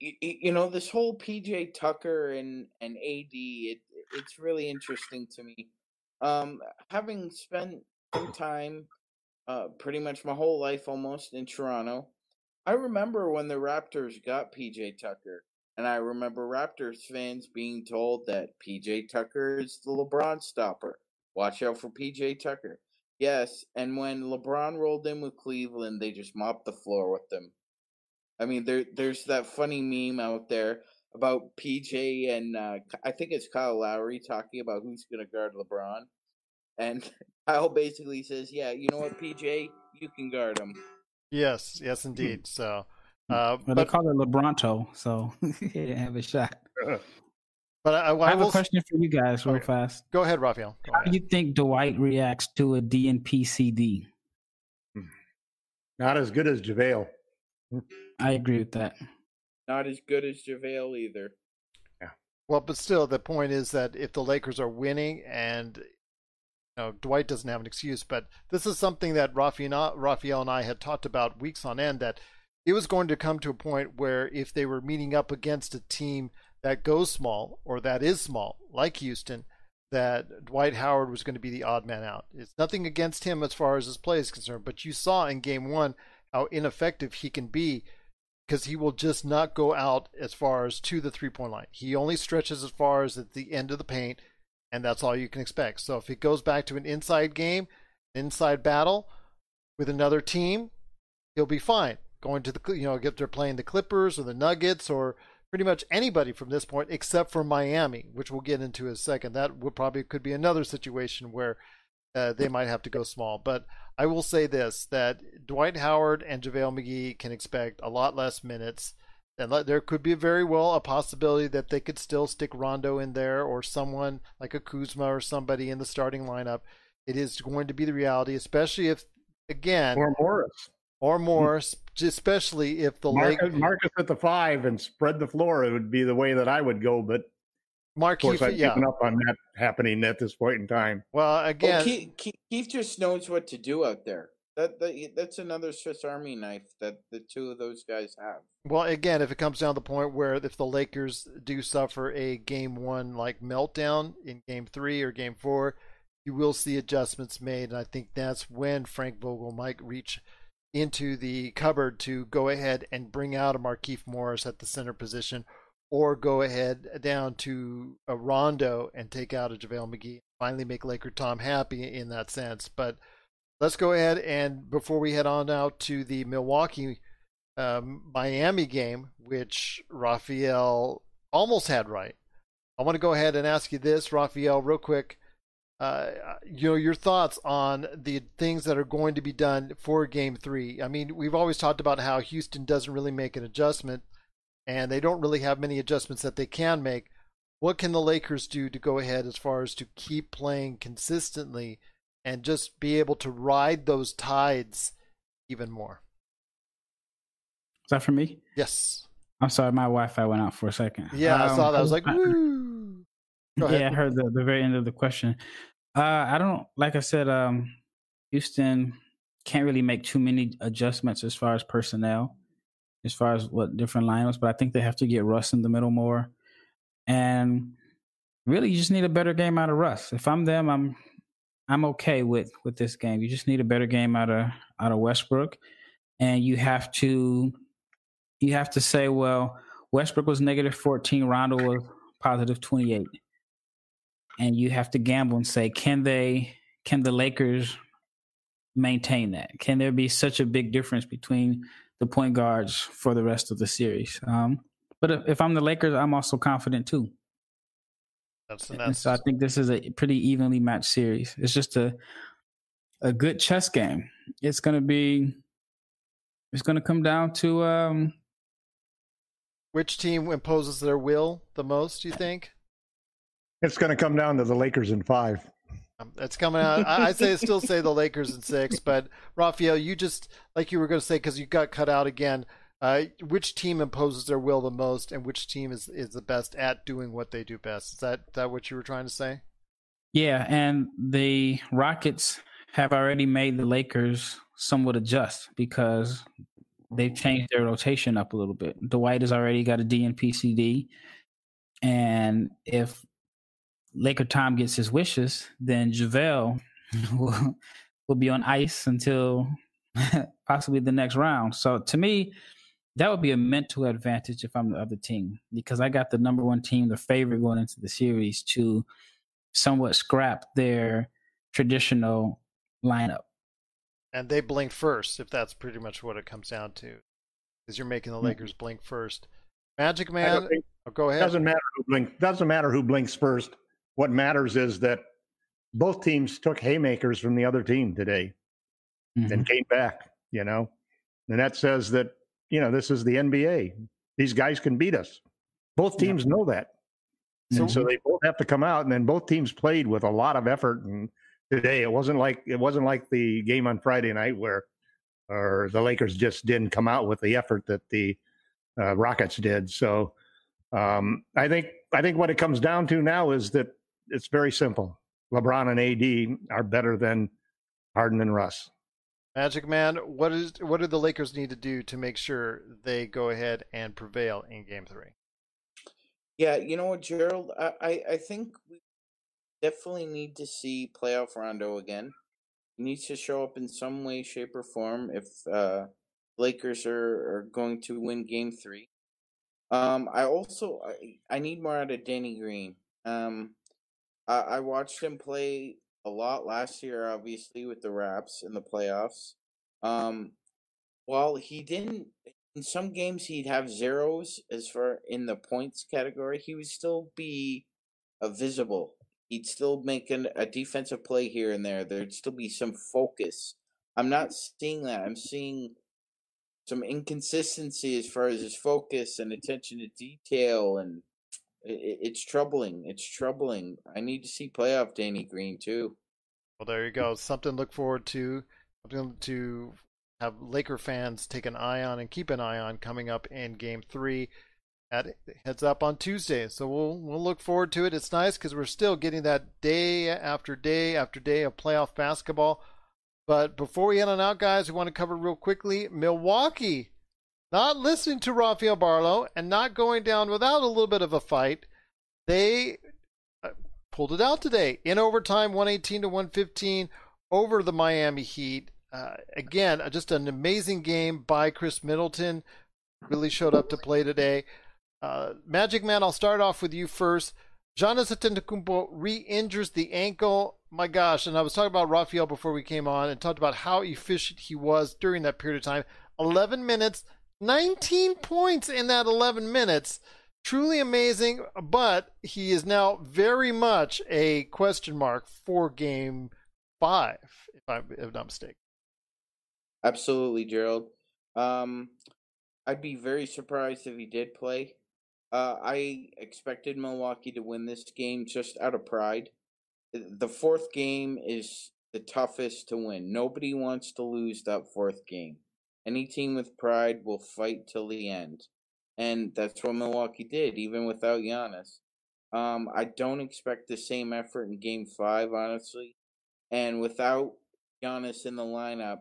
you, you know, this whole PJ Tucker and and AD, it it's really interesting to me. Um, having spent some time, uh, pretty much my whole life almost in Toronto, I remember when the Raptors got PJ Tucker, and I remember Raptors fans being told that PJ Tucker is the LeBron stopper. Watch out for PJ Tucker. Yes, and when LeBron rolled in with Cleveland, they just mopped the floor with them. I mean, there there's that funny meme out there about PJ and uh, I think it's Kyle Lowry talking about who's going to guard LeBron, and Kyle basically says, "Yeah, you know what, PJ, you can guard him." Yes, yes, indeed. So, uh, Well, they but call it LeBronto, so he didn't have a shot. but I, I, I have will a question for you guys, real Okay. fast. go ahead, Raphael. Go How ahead. do you think Dwight reacts to a DNP CD? Not as good as JaVale. I agree with that. Not as good as JaVale either. Yeah. Well, but still, the point is that if the Lakers are winning and you know, Dwight doesn't have an excuse, but this is something that Raphael, and I had talked about weeks on end that it was going to come to a point where if they were meeting up against a team that goes small or that is small, like Houston, that Dwight Howard was going to be the odd man out. It's nothing against him as far as his play is concerned, but you saw in game one how ineffective he can be because he will just not go out as far as to the three point line. He only stretches as far as at the end of the paint, and that's all you can expect. So if it goes back to an inside game, inside battle with another team, he'll be fine. Going to the you know if they're playing the Clippers or the Nuggets or pretty much anybody from this point except for Miami, which we'll get into in a second. That would probably could be another situation where uh, they might have to go small. But I will say this: that Dwight Howard and JaVale McGee can expect a lot less minutes, and there could be very well a possibility that they could still stick Rondo in there or someone like a Kuzma or somebody in the starting lineup. It is going to be the reality, especially if again Or Morris. or more, especially if the Markieff, Markieff at the five and spread the floor. It would be the way that I would go, but of Markieff, course I've yeah. given up on that happening at this point in time. Well, Well, again, Keith, Keith, Keith just knows what to do out there. That, that that's another Swiss Army knife that the two of those guys have. Well, again, if it comes down to the point where if the Lakers do suffer a game one like meltdown in game three or game four, you will see adjustments made. And I think that's when Frank Vogel might reach into the cupboard to go ahead and bring out a Markieff Morris at the center position or go ahead down to a Rondo and take out a JaVale McGee. Finally make Laker Tom happy in that sense. But let's go ahead and before we head on out to the Milwaukee um, Miami game, which Raphael almost had right. I want to go ahead and ask you this, Raphael, real quick. Uh, you know your thoughts on the things that are going to be done for Game Three. I mean, we've always talked about how Houston doesn't really make an adjustment, and they don't really have many adjustments that they can make. What can the Lakers do to go ahead as far as to keep playing consistently and just be able to ride those tides even more? Is that for me? Yes. I'm sorry, my Wi-Fi went out for a second. Yeah, um, I saw that. I was like, woo. Yeah, I heard the, the very end of the question. Uh, I don't like I said. Um, Houston can't really make too many adjustments as far as personnel, as far as what different lineups. But I think they have to get Russ in the middle more, and really, you just need a better game out of Russ. If I'm them, I'm I'm okay with with this game. You just need a better game out of out of Westbrook, and you have to you have to say, well, Westbrook was negative 14, Rondo was positive 28. And you have to gamble and say, can they, can the Lakers maintain that? Can there be such a big difference between the point guards for the rest of the series? Um, but if I'm the Lakers, I'm also confident too. That's the and so I think this is a pretty evenly matched series. It's just a a good chess game. It's going to be. It's going to come down to um, which team imposes their will the most? Do you think? It's going to come down to the Lakers in five. It's coming out. I, say still say the Lakers in six, but Raphael, you just like you were going to say because you got cut out again. Uh, which team imposes their will the most, and which team is, is the best at doing what they do best? Is that that what you were trying to say? Yeah, and the Rockets have already made the Lakers somewhat adjust because they've changed their rotation up a little bit. Dwight has already got a DNP and if Laker Tom gets his wishes, then JaVale will, will be on ice until possibly the next round. So to me, that would be a mental advantage if I'm the other team because I got the number one team, the favorite going into the series, to somewhat scrap their traditional lineup and they blink first if that's pretty much what it comes down to because you're making the mm-hmm. lakers blink first magic man oh, go ahead doesn't matter who blink doesn't matter who blinks first what matters is that both teams took haymakers from the other team today mm-hmm. and came back you know and that says that you know this is the nba these guys can beat us both teams yeah. know that so, and so they both have to come out and then both teams played with a lot of effort and today. It wasn't like it wasn't like the game on Friday night where or the Lakers just didn't come out with the effort that the uh, Rockets did. So um, I think I think what it comes down to now is that it's very simple. LeBron and AD are better than Harden and Russ. Magic Man, what is what do the Lakers need to do to make sure they go ahead and prevail in Game Three? Yeah, you know what, Gerald, I, I, I think we definitely need to see playoff Rondo again. He needs to show up in some way, shape, or form if uh, Lakers are, are going to win Game Three. Um, I also I, I need more out of Danny Green. Um, I, I watched him play a lot last year, obviously with the Raps in the playoffs. Um, while he didn't in some games he'd have zeros as far in the points category, he would still be visible he'd still make an, a defensive play here and there. There'd still be some focus. I'm not seeing that. I'm seeing some inconsistency as far as his focus and attention to detail, and it, it's troubling. It's troubling. I need to see playoff Danny Green too. Well, there you go. Something to look forward to. Something to have Laker fans take an eye on and keep an eye on coming up in Game Three at heads up on Tuesday. So we'll we'll look forward to it. It's nice because we're still getting that day after day after day of playoff basketball. But before we head on out, guys, we want to cover real quickly Milwaukee. Not listening to Rafael Barlow and not going down without a little bit of a fight. They uh, pulled it out today in overtime, 118 to 115 over the Miami Heat. Uh, again, just an amazing game by Khris Middleton. Really showed up to play today. Uh, Magic Man, I'll start off with you first. Giannis Antetokounmpo re-injures the ankle. My gosh, and I was talking about Raphael before we came on and talked about how efficient he was during that period of time. 11 minutes, 19 points in that 11 minutes. Truly amazing, but he is now very much a question mark for game five, if I'm, if I'm not mistaken. Absolutely, Gerald. Um, I'd be very surprised if he did play. Uh, I expected Milwaukee to win this game just out of pride. The fourth game is the toughest to win. Nobody wants to lose that fourth game. Any team with pride will fight till the end. And that's what Milwaukee did, even without Giannis. Um, I don't expect the same effort in game five, honestly. And without Giannis in the lineup,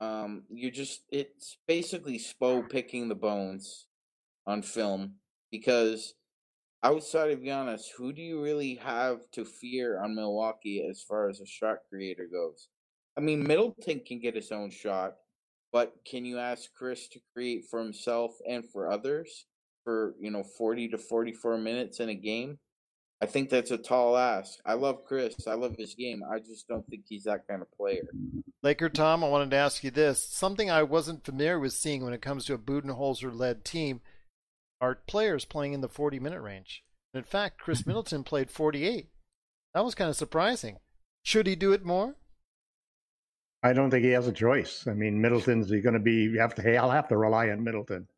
um, you just it's basically Spo picking the bones on film because outside of Giannis, who do you really have to fear on Milwaukee as far as a shot creator goes? I mean, Middleton can get his own shot, but can you ask Khris to create for himself and for others for, you know, 40 to 44 minutes in a game? I think that's a tall ask. I love Khris. I love his game. I just don't think he's that kind of player. Laker Tom, I wanted to ask you this. Something I wasn't familiar with seeing when it comes to a Budenholzer led team are players playing in the 40 minute range. In fact, Khris Middleton played 48. That was kind of surprising. Should he do it more? I don't think he has a choice. I mean, Middleton's going to be, you have to, I'll have to rely on Middleton.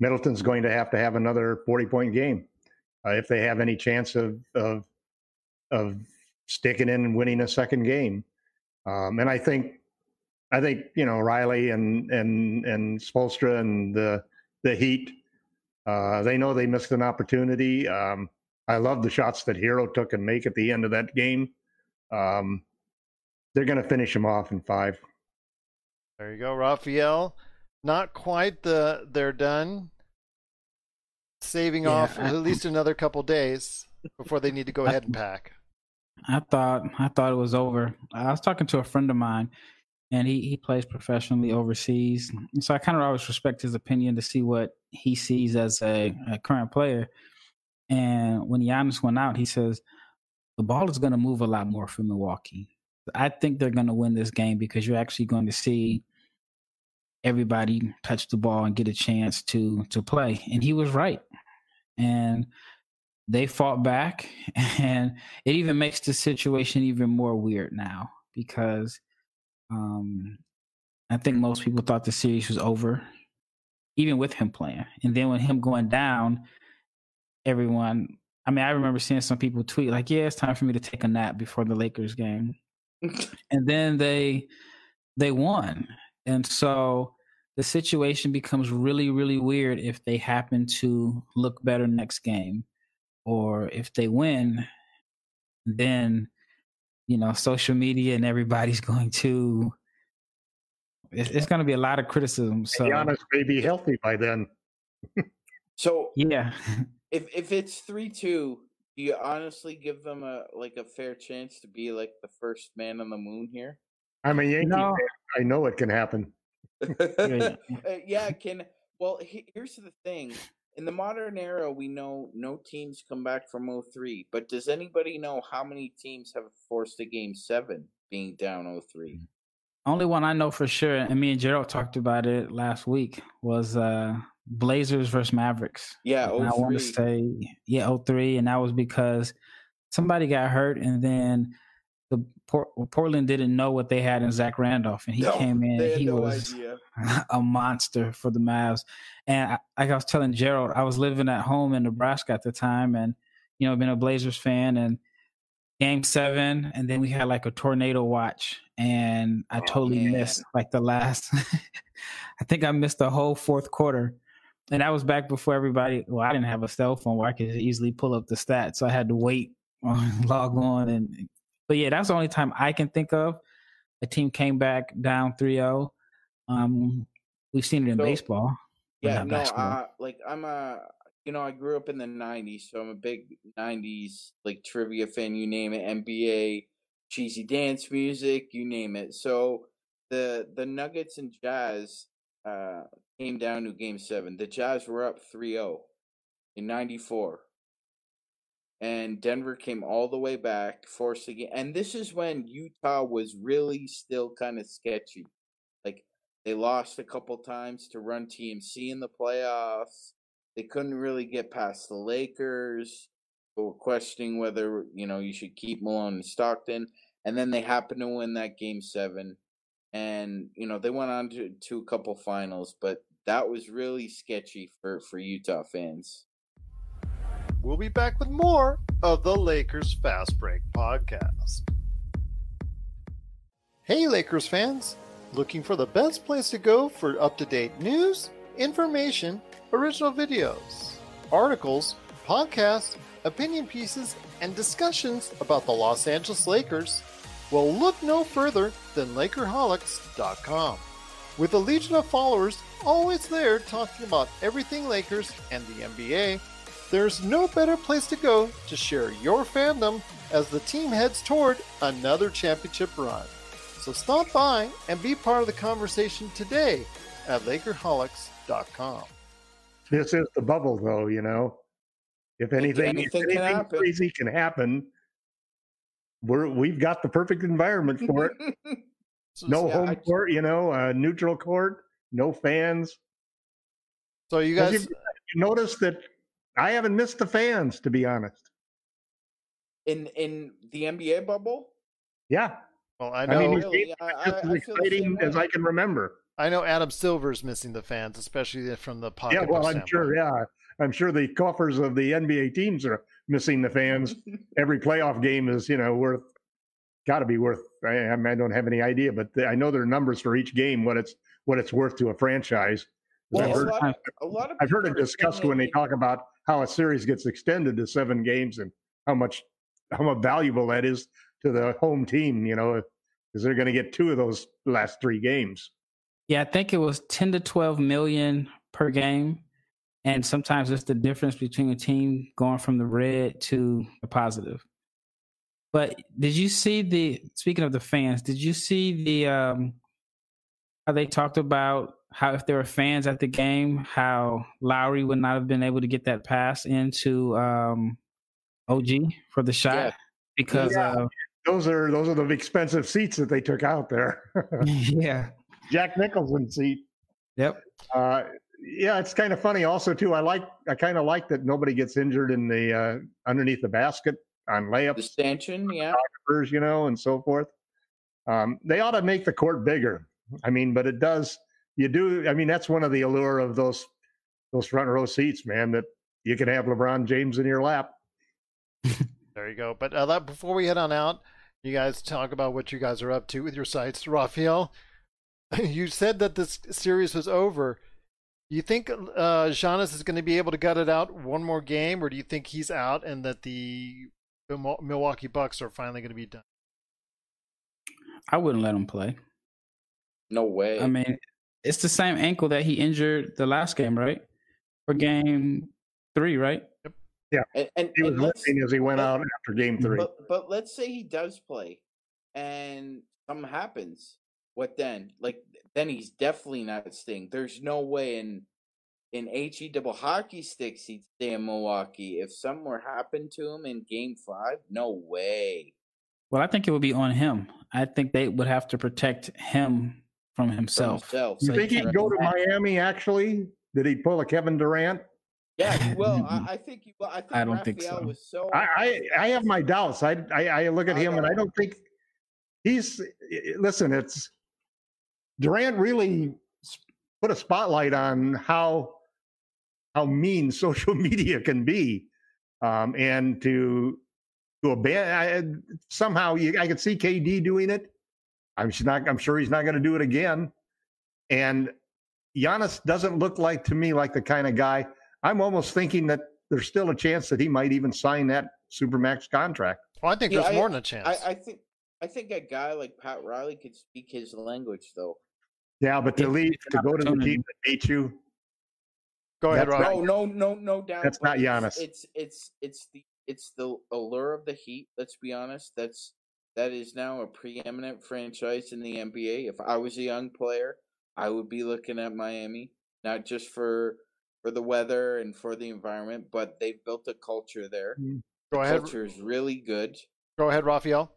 Middleton's going to have to have another 40 point game uh, if they have any chance of, of, of sticking in and winning a second game. Um, and I think, I think, you know, Riley and, and, and Spoelstra and the, the Heat, uh, they know they missed an opportunity. Um, I love the shots that Herro took and make at the end of that game. Um, they're going to finish him off in five. There you go, Raphael. Not quite the they're done. Saving yeah, off I, at least another couple days before they need to go I, ahead and pack. I thought I thought it was over. I was talking to a friend of mine, and he he plays professionally overseas, so I kind of always respect his opinion to see what he sees as a, a current player. And when Giannis went out, he says the ball is going to move a lot more for Milwaukee. I think they're going to win this game because you're actually going to see everybody touch the ball and get a chance to to play. And he was right. And they fought back and it even makes the situation even more weird now because um I think most people thought the series was over even with him playing. And then when him going down, everyone I mean, I remember seeing some people tweet like, "Yeah, it's time for me to take a nap before the Lakers game." And then they they won. And so the situation becomes really really weird if they happen to look better next game or if they win then you know social media and everybody's going to it's, it's going to be a lot of criticism so Giannis may be healthy by then so yeah if if it's 3-2 do you honestly give them a like a fair chance to be like the first man on the moon here? I'm a Yankee no. I know it can happen. uh, yeah, can. Well, he, here's the thing. In the modern era, we know no teams come back from 03, but does anybody know how many teams have forced a game seven being down 03? Only one I know for sure, and me and Gerald talked about it last week, was uh Blazers versus Mavericks. Yeah, I want oh to say yeah, 03, and that was because somebody got hurt, and then the Port- Portland didn't know what they had in Zach Randolph, and he no, came in. He no was idea. a monster for the Mavs. And I, like I was telling Gerald, I was living at home in Nebraska at the time, and you know, been a Blazers fan, and Game Seven, and then we had like a tornado watch, and I oh, totally man. missed like the last. I think I missed the whole fourth quarter and that was back before everybody. Well, I didn't have a cell phone where I could easily pull up the stats, so I had to wait, on, log on, and but yeah, that's the only time I can think of. A team came back down 3-0. Um, we've seen it in so, baseball. Yeah, no, uh, like I'm a you know, I grew up in the '90s, so I'm a big '90s like trivia fan. You name it, NBA, cheesy dance music, you name it. So the the Nuggets and Jazz uh, came down to Game Seven. The Jazz were up 3-0 in '94, and Denver came all the way back, forced game. And this is when Utah was really still kind of sketchy. Like they lost a couple times to Run TMC in the playoffs. They couldn't really get past the Lakers. Were questioning whether you know you should keep Malone and Stockton, and then they happened to win that game seven, and you know they went on to, to a couple finals, but that was really sketchy for for Utah fans. We'll be back with more of the Lakers Fast Break podcast. Hey, Lakers fans! Looking for the best place to go for up to date news, information, original videos, articles, podcasts, opinion pieces, and discussions about the Los Angeles Lakers? Well, look no further than Lakerholics.com. With a legion of followers always there talking about everything Lakers and the NBA, there's no better place to go to share your fandom as the team heads toward another championship run. So stop by and be part of the conversation today at Lakerholics.com. This is the bubble, though. You know, if anything, anything if anything happen. crazy can happen, we're we've got the perfect environment for it. So, No Yeah, home I- court, you know, uh, neutral court, no fans. so you guys, you, you notice that I haven't missed the fans, to be honest. in in the NBA bubble. Yeah, well, I know, mean, I, these really, just as I exciting as. I can remember. I know Adam Silver's missing the fans, especially from the pocket. Yeah, well, I'm sure. Yeah, I'm sure the coffers of the NBA teams are missing the fans. Every playoff game is, you know, worth got to be worth. I, I mean, I don't have any idea, but I know there are numbers for each game what it's what it's worth to a franchise. Well, I've a heard, lot, of, a lot of I've heard it discussed when they talk about how a series gets extended to seven games and how much how much valuable that is to the home team. You know, because they're going to get two of those last three games. Yeah, I think it was 10 to 12 million per game. And sometimes it's the difference between a team going from the red to the positive. But did you see the speaking of the fans, did you see the um how they talked about how if there were fans at the game, how Lowry would not have been able to get that pass into um OG for the shot Yeah. because Yeah. uh Those are those are the expensive seats that they took out there. yeah. Jack Nicholson seat. Yep. Uh, yeah, it's kind of funny. Also, too, I like I kind of like that nobody gets injured in the uh, underneath the basket on the stanchion, yeah. you know, and so forth. Um, they ought to make the court bigger. I mean, but it does. You do. I mean, that's one of the allure of those those front row seats, man. That you can have LeBron James in your lap. There you go. But uh, that, before we head on out, you guys talk about what you guys are up to with your sites. Raphael, you said that this series was over. Do you think uh, Giannis is going to be able to gut it out one more game, or do you think he's out and that the Milwaukee Bucks are finally going to be done? I wouldn't let him play. No way. I mean, it's the same ankle that he injured the last game, right? For game three, right? Yep. and and, He was limping as he went out after Game Three. But but let's say he does play, and something happens. What then? Like then he's definitely not staying. There's no way in in he double hockey sticks he'd stay in Milwaukee. If something were happened to him in Game Five, no way. Well, I think it would be on him. I think they would have to protect him from For himself. himself. You So think he he'd go to Miami? Actually, did he pull a Kevin Durant? Yeah, he will. I, I think. He will. I think. I don't think so. Was so. I, I, I have my doubts. I, I, I look at I him and I don't- don't think he's. Listen, it's Durant really put a spotlight on how how mean social media can be, um, and to to abandon. I, somehow, you, I could see KD doing it. I'm s- not. I'm sure he's not going to do it again. And Giannis doesn't look like to me like the kind of guy. I'm almost thinking that there's still a chance that he might even sign that supermax contract. Well, I think Yeah, there's I- more than a chance. I, I think. I think a guy like Pat Riley could speak his language, though. Yeah, but to If- leave to go to the opportunity- team that beat you, Go ahead, That's Rob. No, no, no, no doubt. That's not Giannis. It's, it's it's it's the it's the allure of the Heat. Let's be honest. That's that is now a preeminent franchise in the NBA. If I was a young player, I would be looking at Miami, not just for for the weather and for the environment, but they've built a culture there. Mm-hmm. Go ahead. Culture is really good. Go ahead, Raphael.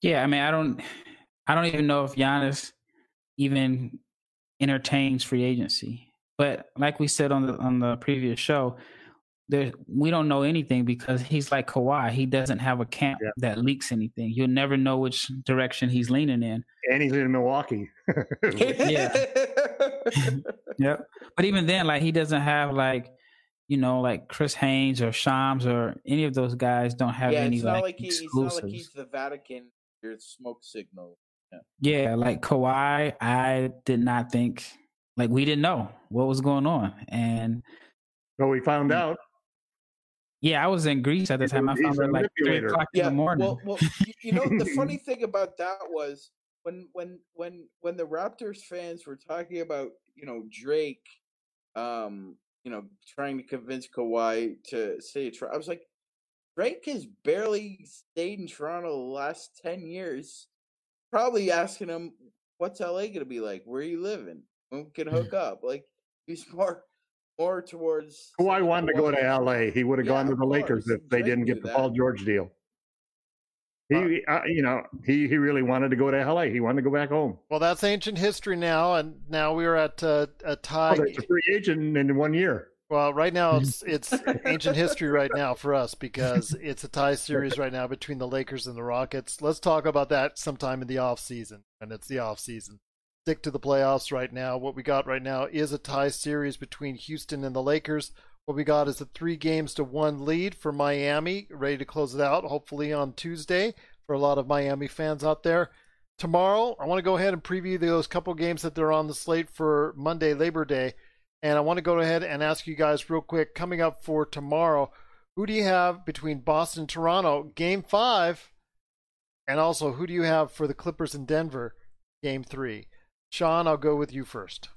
Yeah, I mean, I don't, I don't even know if Giannis even entertains free agency. But like we said on the on the previous show, there we don't know anything because he's like Kawhi. He doesn't have a camp Yeah. that leaks anything. You'll never know which direction he's leaning in. And he's in Milwaukee. Yeah. Yep. But even then, like he doesn't have like, you know, like Chris Haynes or Shams or any of those guys don't have yeah, any it's not like, like he, it's not exclusives. like he's the Vatican. Your smoke signal. Yeah, like Kawhi, I did not think like we didn't know what was going on. And so we found Mm. out. yeah, I was in Greece at the time. I found out like three manipulator. o'clock in the morning. well, well, you, you know the funny thing about that was when when when when the Raptors fans were talking about you know Drake, um, you know trying to convince Kawhi to stay. I was like, Drake has barely stayed in Toronto the last ten years. Probably asking him, "What's LA gonna be like? Where are you living? When we can hook up?" Like he's more more towards. Kawhi saying wanted to go to LA. He would have Yeah, gone to of the Lakers if they didn't get the that. Paul George deal. He, uh, you know, he, he really wanted to go to LA. He wanted to go back home. Well, that's ancient history now, and now we are at uh, a tie. Oh, a free agent in one year. Well, right now mm-hmm. it's it's ancient history right now for us because it's a tie series right now between the Lakers and the Rockets. Let's talk about that sometime in the off season, and it's the off season. Stick to the playoffs right now. What we got right now is a tie series between Houston and the Lakers. What we got is a three games to one lead for Miami, ready to close it out hopefully on Tuesday for a lot of Miami fans out there. Tomorrow, I want to go ahead and preview those couple games that they're on the slate for Monday, Labor Day. And I want to go ahead and ask you guys real quick coming up for tomorrow who do you have between Boston and Toronto, game five? And also, who do you have for the Clippers in Denver, game three? Sean, I'll go with you first.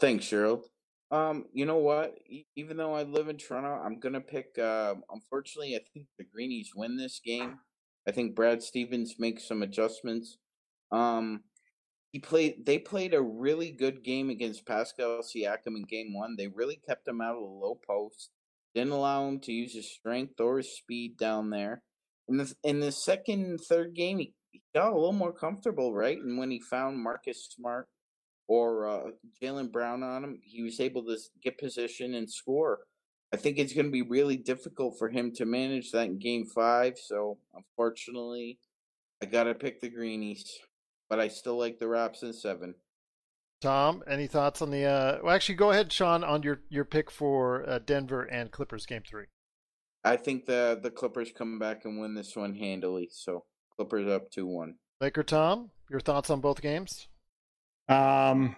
Thanks, Cheryl. Um, you know what? Even though I live in Toronto, I'm gonna pick. Uh, unfortunately, I think the Greenies win this game. I think Brad Stevens makes some adjustments. Um, he played. They played a really good game against Pascal Siakam in Game One. They really kept him out of the low post. Didn't allow him to use his strength or his speed down there. In the in the second and third game, he, he got a little more comfortable, right? And when he found Marcus Smart or uh, Jaylen Brown on him, he was able to get position and score. I think it's going to be really difficult for him to manage that in Game Five. So unfortunately, I got to pick the Greenies, but I still like the Raps in seven. Tom, any thoughts on the? Uh, well, actually, go ahead, Sean, on your your pick for uh, Denver and Clippers game three. I think the the Clippers come back and win this one handily. So Clippers up two one. Laker Tom, your thoughts on both games? Um,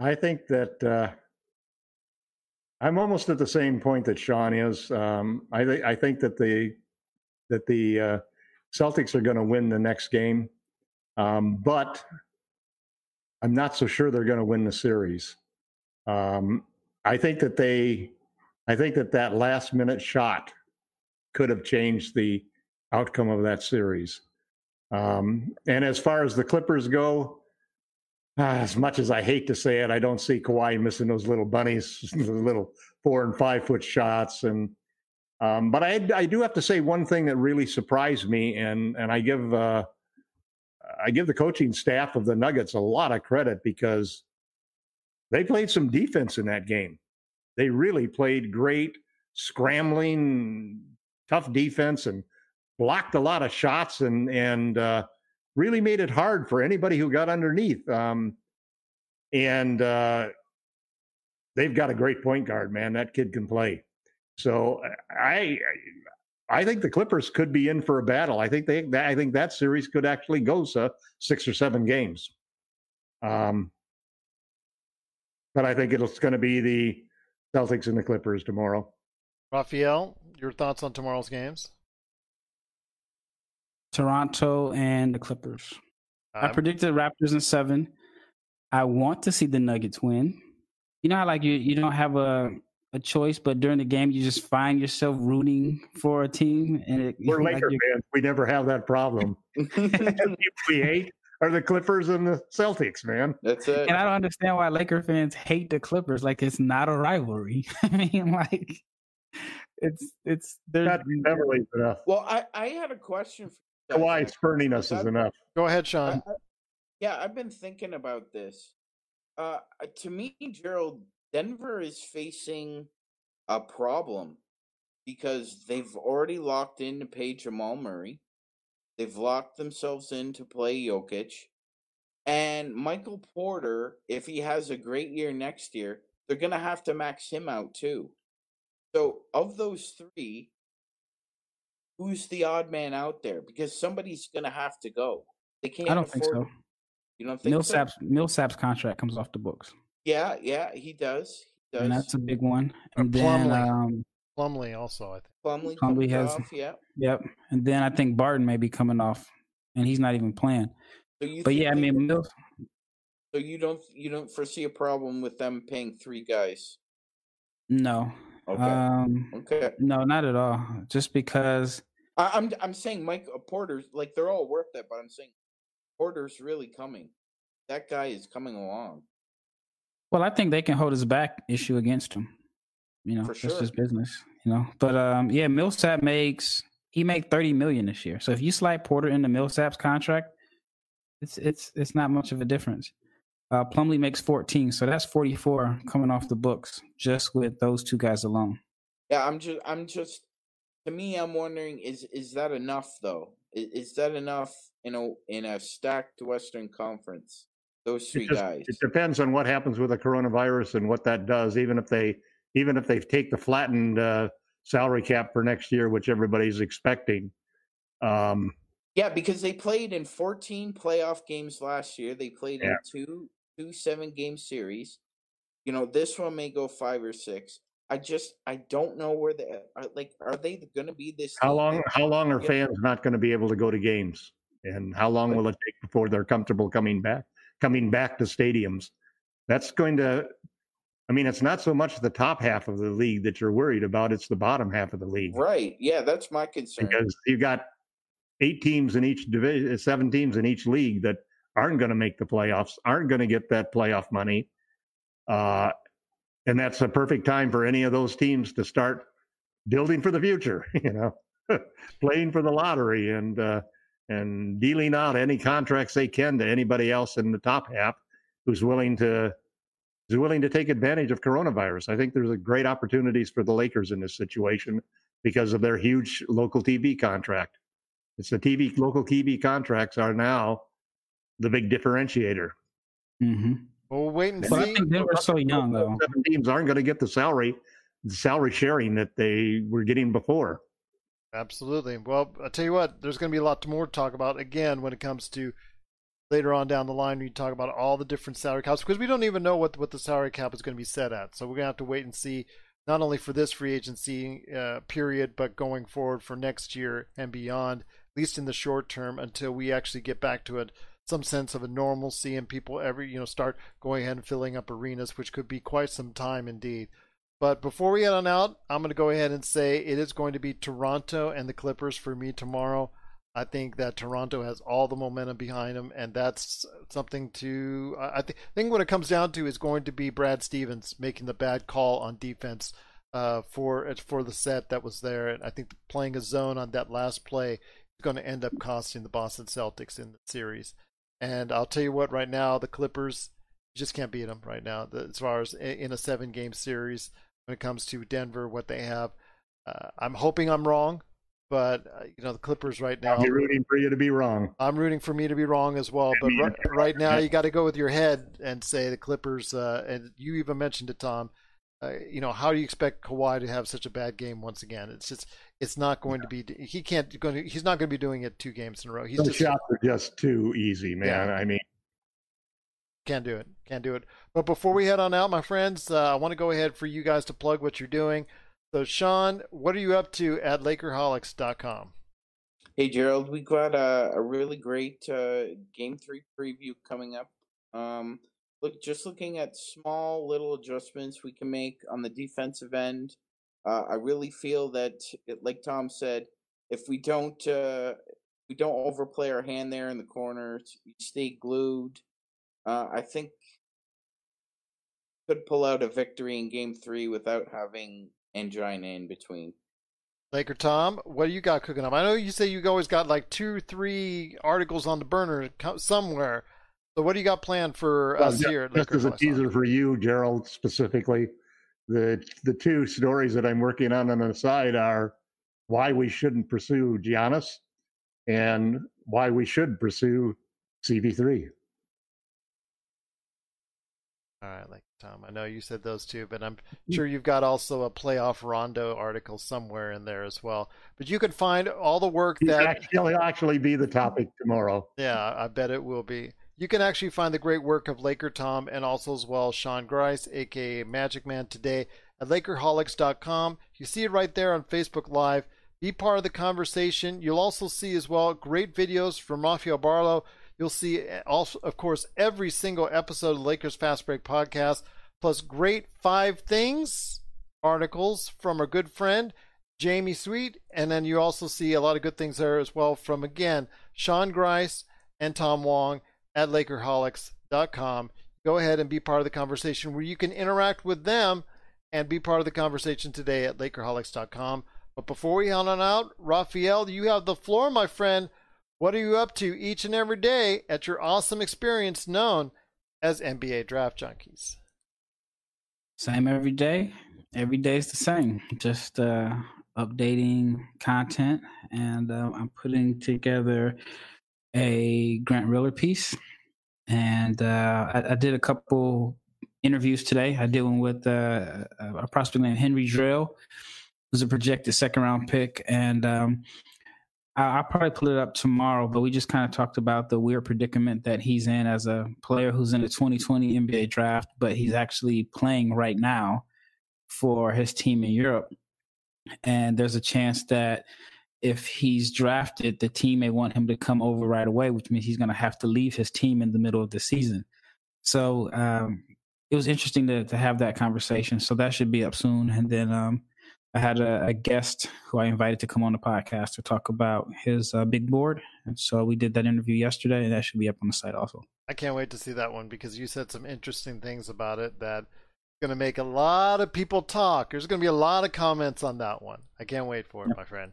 I think that uh, I'm almost at the same point that Sean is. Um, I, th- I think that the that the uh, Celtics are going to win the next game, um, but I'm not so sure they're going to win the series. Um, I think that they, I think that that last minute shot could have changed the outcome of that series. Um, and as far as the Clippers go, ah, as much as I hate to say it, I don't see Kawhi missing those little bunnies, the little four and five foot shots. And um, but I, I do have to say one thing that really surprised me, and and I give uh, I give the coaching staff of the Nuggets a lot of credit because they played some defense in that game. They really played great, scrambling, tough defense, and blocked a lot of shots and and uh, really made it hard for anybody who got underneath. Um, and uh, they've got a great point guard, man. That kid can play. So I I think the Clippers could be in for a battle. I think they I think that series could actually go so six or seven games. Um, but I think it's going to be the Celtics and the Clippers tomorrow. Raphael, your thoughts on tomorrow's games? Toronto and the Clippers. I Um, predicted Raptors in seven. I want to see the Nuggets win. You know how like you you don't have a a choice, but during the game you just find yourself rooting for a team, and it, We're like Laker you're- fans. We never have that problem. We hate are the Clippers and the Celtics, man. That's it. And I don't understand why Laker fans hate the Clippers. Like it's not a rivalry. I mean, like it's it's there's Not Beverley's enough. Well, I, I had a question for you guys. Spurning us is enough. Go ahead, Sean. I- yeah, I've been thinking about this. Uh, to me, Gerald, Denver is facing a problem because they've already locked in to pay Jamal Murray. They've locked themselves in to play Jokic. And Michael Porter, if he has a great year next year, they're going to have to max him out too. So, of those three, who's the odd man out there? Because somebody's going to have to go. They can't I don't think so. You don't think so? Millsap's Millsap's contract comes off the books, Yeah, yeah, he does. He does. and that's a big one. Or And then Plumlee. um, Plumlee also, I think. Plumlee, Plumlee has- off, yeah. yep, and then I think Barton may be coming off, and he's not even playing. So you But yeah, I mean, Mills, so you don't you don't foresee a problem with them paying three guys? no, Okay, um, okay. no, not at all. Just because I, I'm I'm saying Mike uh, Porter's like they're all worth it, but I'm saying Porter's really coming. That guy is coming along. Well, I think they can hold his back issue against him. You know, For sure. just business. You know, but um, yeah, Millsap makes he made thirty million this year. So if you slide Porter into Millsap's contract, it's it's it's not much of a difference. Uh, Plumlee makes fourteen, so that's forty four coming off the books just with those two guys alone. Yeah, I'm just I'm just to me I'm wondering is is that enough though? Is, is that enough in a in a stacked Western Conference? Those three It, just, guys. it depends on what happens with the coronavirus and what that does. Even if they, even if they take the flattened uh, salary cap for next year, which everybody's expecting, um, Yeah, because they played in 14 playoff games last year. They played in two two seven game series. You know, this one may go five or six. I just I don't know where they are. Like, are they going to be this? how long? How long are fans not going to be able to go to games? And how long will it take before they're comfortable coming back, coming back to stadiums? That's going to. I mean, it's not so much the top half of the league that you're worried about; it's the bottom half of the league. Right. Yeah, that's my concern. because you've got eight teams in each division, seven teams in each league that aren't going to make the playoffs, aren't going to get that playoff money. Uh, and that's a perfect time for any of those teams to start building for the future, you know, playing for the lottery and, uh, and dealing out any contracts they can to anybody else in the top half who's willing to who's willing to take advantage of coronavirus. I think there's a great opportunities for the Lakers in this situation because of their huge local TV contract. It's the TV local TV contracts are now the big differentiator. hmm Well, we'll wait and But I see. they were so young though. Seven teams aren't going to get the salary, the salary sharing that they were getting before. Absolutely. Well, I'll tell you what, there's going to be a lot more to talk about again when it comes to later on down the line. We talk about all the different salary caps because we don't even know what what the salary cap is going to be set at. So we're going to have to wait and see, not only for this free agency uh, period, but going forward for next year and beyond, at least in the short term, until we actually get back to it some sense of a normalcy and people every you know start going ahead and filling up arenas, which could be quite some time indeed. But before we head on out, I'm going to go ahead and say it is going to be Toronto and the Clippers for me tomorrow. I think that Toronto has all the momentum behind them, and that's something to. I th- think what it comes down to is going to be Brad Stevens making the bad call on defense uh, for for the set that was there, and I think playing a zone on that last play is going to end up costing the Boston Celtics in the series. And I'll tell you what, right now the Clippers just can't beat them right now as far as in a seven game series when it comes to Denver, what they have. Uh, I'm hoping I'm wrong, but uh, you know the Clippers right now. I'm rooting for you to be wrong. I'm rooting for me to be wrong as well, but right, right now you got to go with your head and say the Clippers. Uh, and you even mentioned it, Tom. Uh, you know how do you expect Kawhi to have such a bad game once again? It's just it's not going to be. He can't going to. He's not going to be doing it two games in a row. He's Those just shots are just too easy, man. Yeah. I mean, Can't do it. Can't do it. But before we head on out, my friends, uh, I want to go ahead for you guys to plug what you're doing. So, Sean, what are you up to at LakerHolics.com? Hey Gerald, we got a, a really great uh, game three preview coming up. Um, look just looking at small little adjustments we can make on the defensive end. Uh, I really feel that, like Tom said, if we don't uh, we don't overplay our hand there in the corners, we stay glued. Uh, I think could pull out a victory in Game Three without having angina in between. Laker Tom, what do you got cooking up? I know you say you always got like two, three articles on the burner somewhere. So what do you got planned for well, us just, here? At just as a teaser for you, Gerald, specifically, the the two stories that I'm working on on the side are why we shouldn't pursue Giannis and why we should pursue CP3. All right, Laker Tom, I know you said those two, but I'm mm. sure you've got also a playoff Rondo article somewhere in there as well. But you can find all the work that actually actually be the topic tomorrow. Yeah, I bet it will be. You can actually find the great work of Laker Tom and also as well Sean Grice, aka Magic Man, today at Lakerholics.com. You see it right there on Facebook Live. Be part of the conversation. You'll also see as well great videos from Rafael Barlow You'll see, eh, also, of course, every single episode of Lakers Fast Break podcast, plus great five things articles from our good friend Jamie Sweet, and then you also see a lot of good things there as well from again Sean Grice and Tom Wong at Lakerholics.com. Go ahead and be part of the conversation where you can interact with them and be part of the conversation today at Lakerholics.com. But before we head on out, Rafael, you have the floor, my friend. What are you up to each and every day at your awesome experience known as NBA Draft Junkies? Same every day. Every day is the same. Just uh, updating content, and uh, I'm putting together a Grant Riller piece. And uh, I, I, did a couple interviews today. I did one with uh, a prospect named Henri Drell, who's a projected second round pick, and um, I'll probably pull it up tomorrow, but we just kind of talked about the weird predicament that he's in as a player who's in the 2020 NBA draft, but he's actually playing right now for his team in Europe. And there's a chance that if he's drafted, the team may want him to come over right away, which means he's going to have to leave his team in the middle of the season. So um, it was interesting to, to have that conversation. So that should be up soon. And then um, I had a, a, guest who I invited to come on the podcast to talk about his uh, big board. And so we did that interview yesterday, and that should be up on the site also. I can't wait to see that one because you said some interesting things about it that going to make a lot of people talk. There's going to be a lot of comments on that one. I can't wait for it, my friend.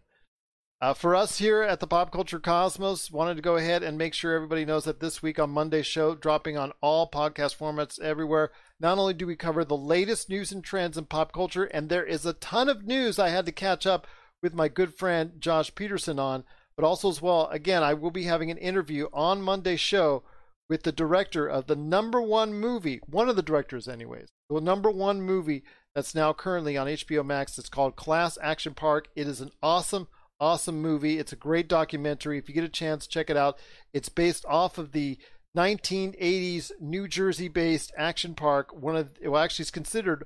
Uh, for us here at the Pop Culture Cosmos, wanted to go ahead and make sure everybody knows that this week on Monday's show, dropping on all podcast formats everywhere, not only do we cover the latest news and trends in pop culture, and there is a ton of news I had to catch up with my good friend Josh Peterson on, but also as well, again, I will be having an interview on Monday's show with the director of the number one movie, one of the directors, anyways, the number one movie that's now currently on HBO Max. It's called Class Action Park. It is an awesome awesome movie. It's a great documentary. If you get a chance, check it out. It's based off of the 1980s New Jersey based action park. One of well, actually it's considered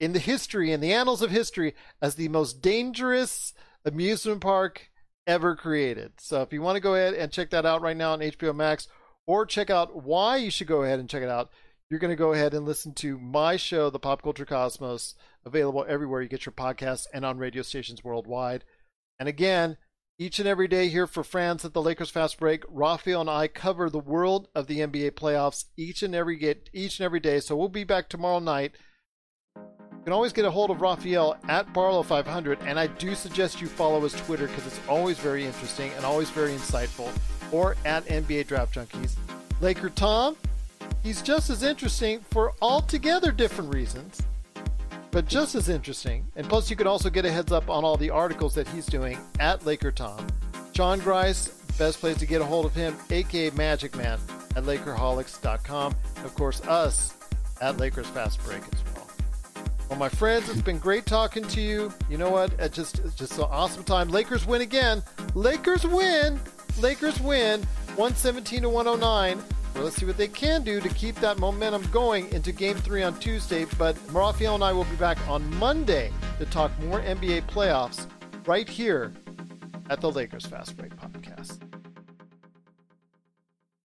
in the history, in the annals of history, as the most dangerous amusement park ever created. So if you want to go ahead and check that out right now on HBO Max, or check out why you should go ahead and check it out, you're going to go ahead and listen to my show, The Pop Culture Cosmos, available everywhere you get your podcasts and on radio stations worldwide. And again, each and every day here for France at the Lakers Fast Break, Rafael and I cover the world of the NBA playoffs each and every get each and every day. So we'll be back tomorrow night. You can always get a hold of Rafael at Barlow500, and I do suggest you follow his Twitter because it's always very interesting and always very insightful, or at NBA Draft Junkies. Laker Tom, he's just as interesting for altogether different reasons but just as interesting. And plus, you can also get a heads up on all the articles that he's doing at Laker Tom. John Grice, best place to get a hold of him, aka Magic Man, at Lakerholics.com. Of course, us at Lakers Fast Break as well. Well, my friends, it's been great talking to you. You know what? It just it's just an awesome time. Lakers win again. Lakers win. Lakers win. 117 to 109. Well, let's see what they can do to keep that momentum going into Game 3 on Tuesday. But Rafael and I will be back on Monday to talk more NBA playoffs right here at the Lakers Fast Break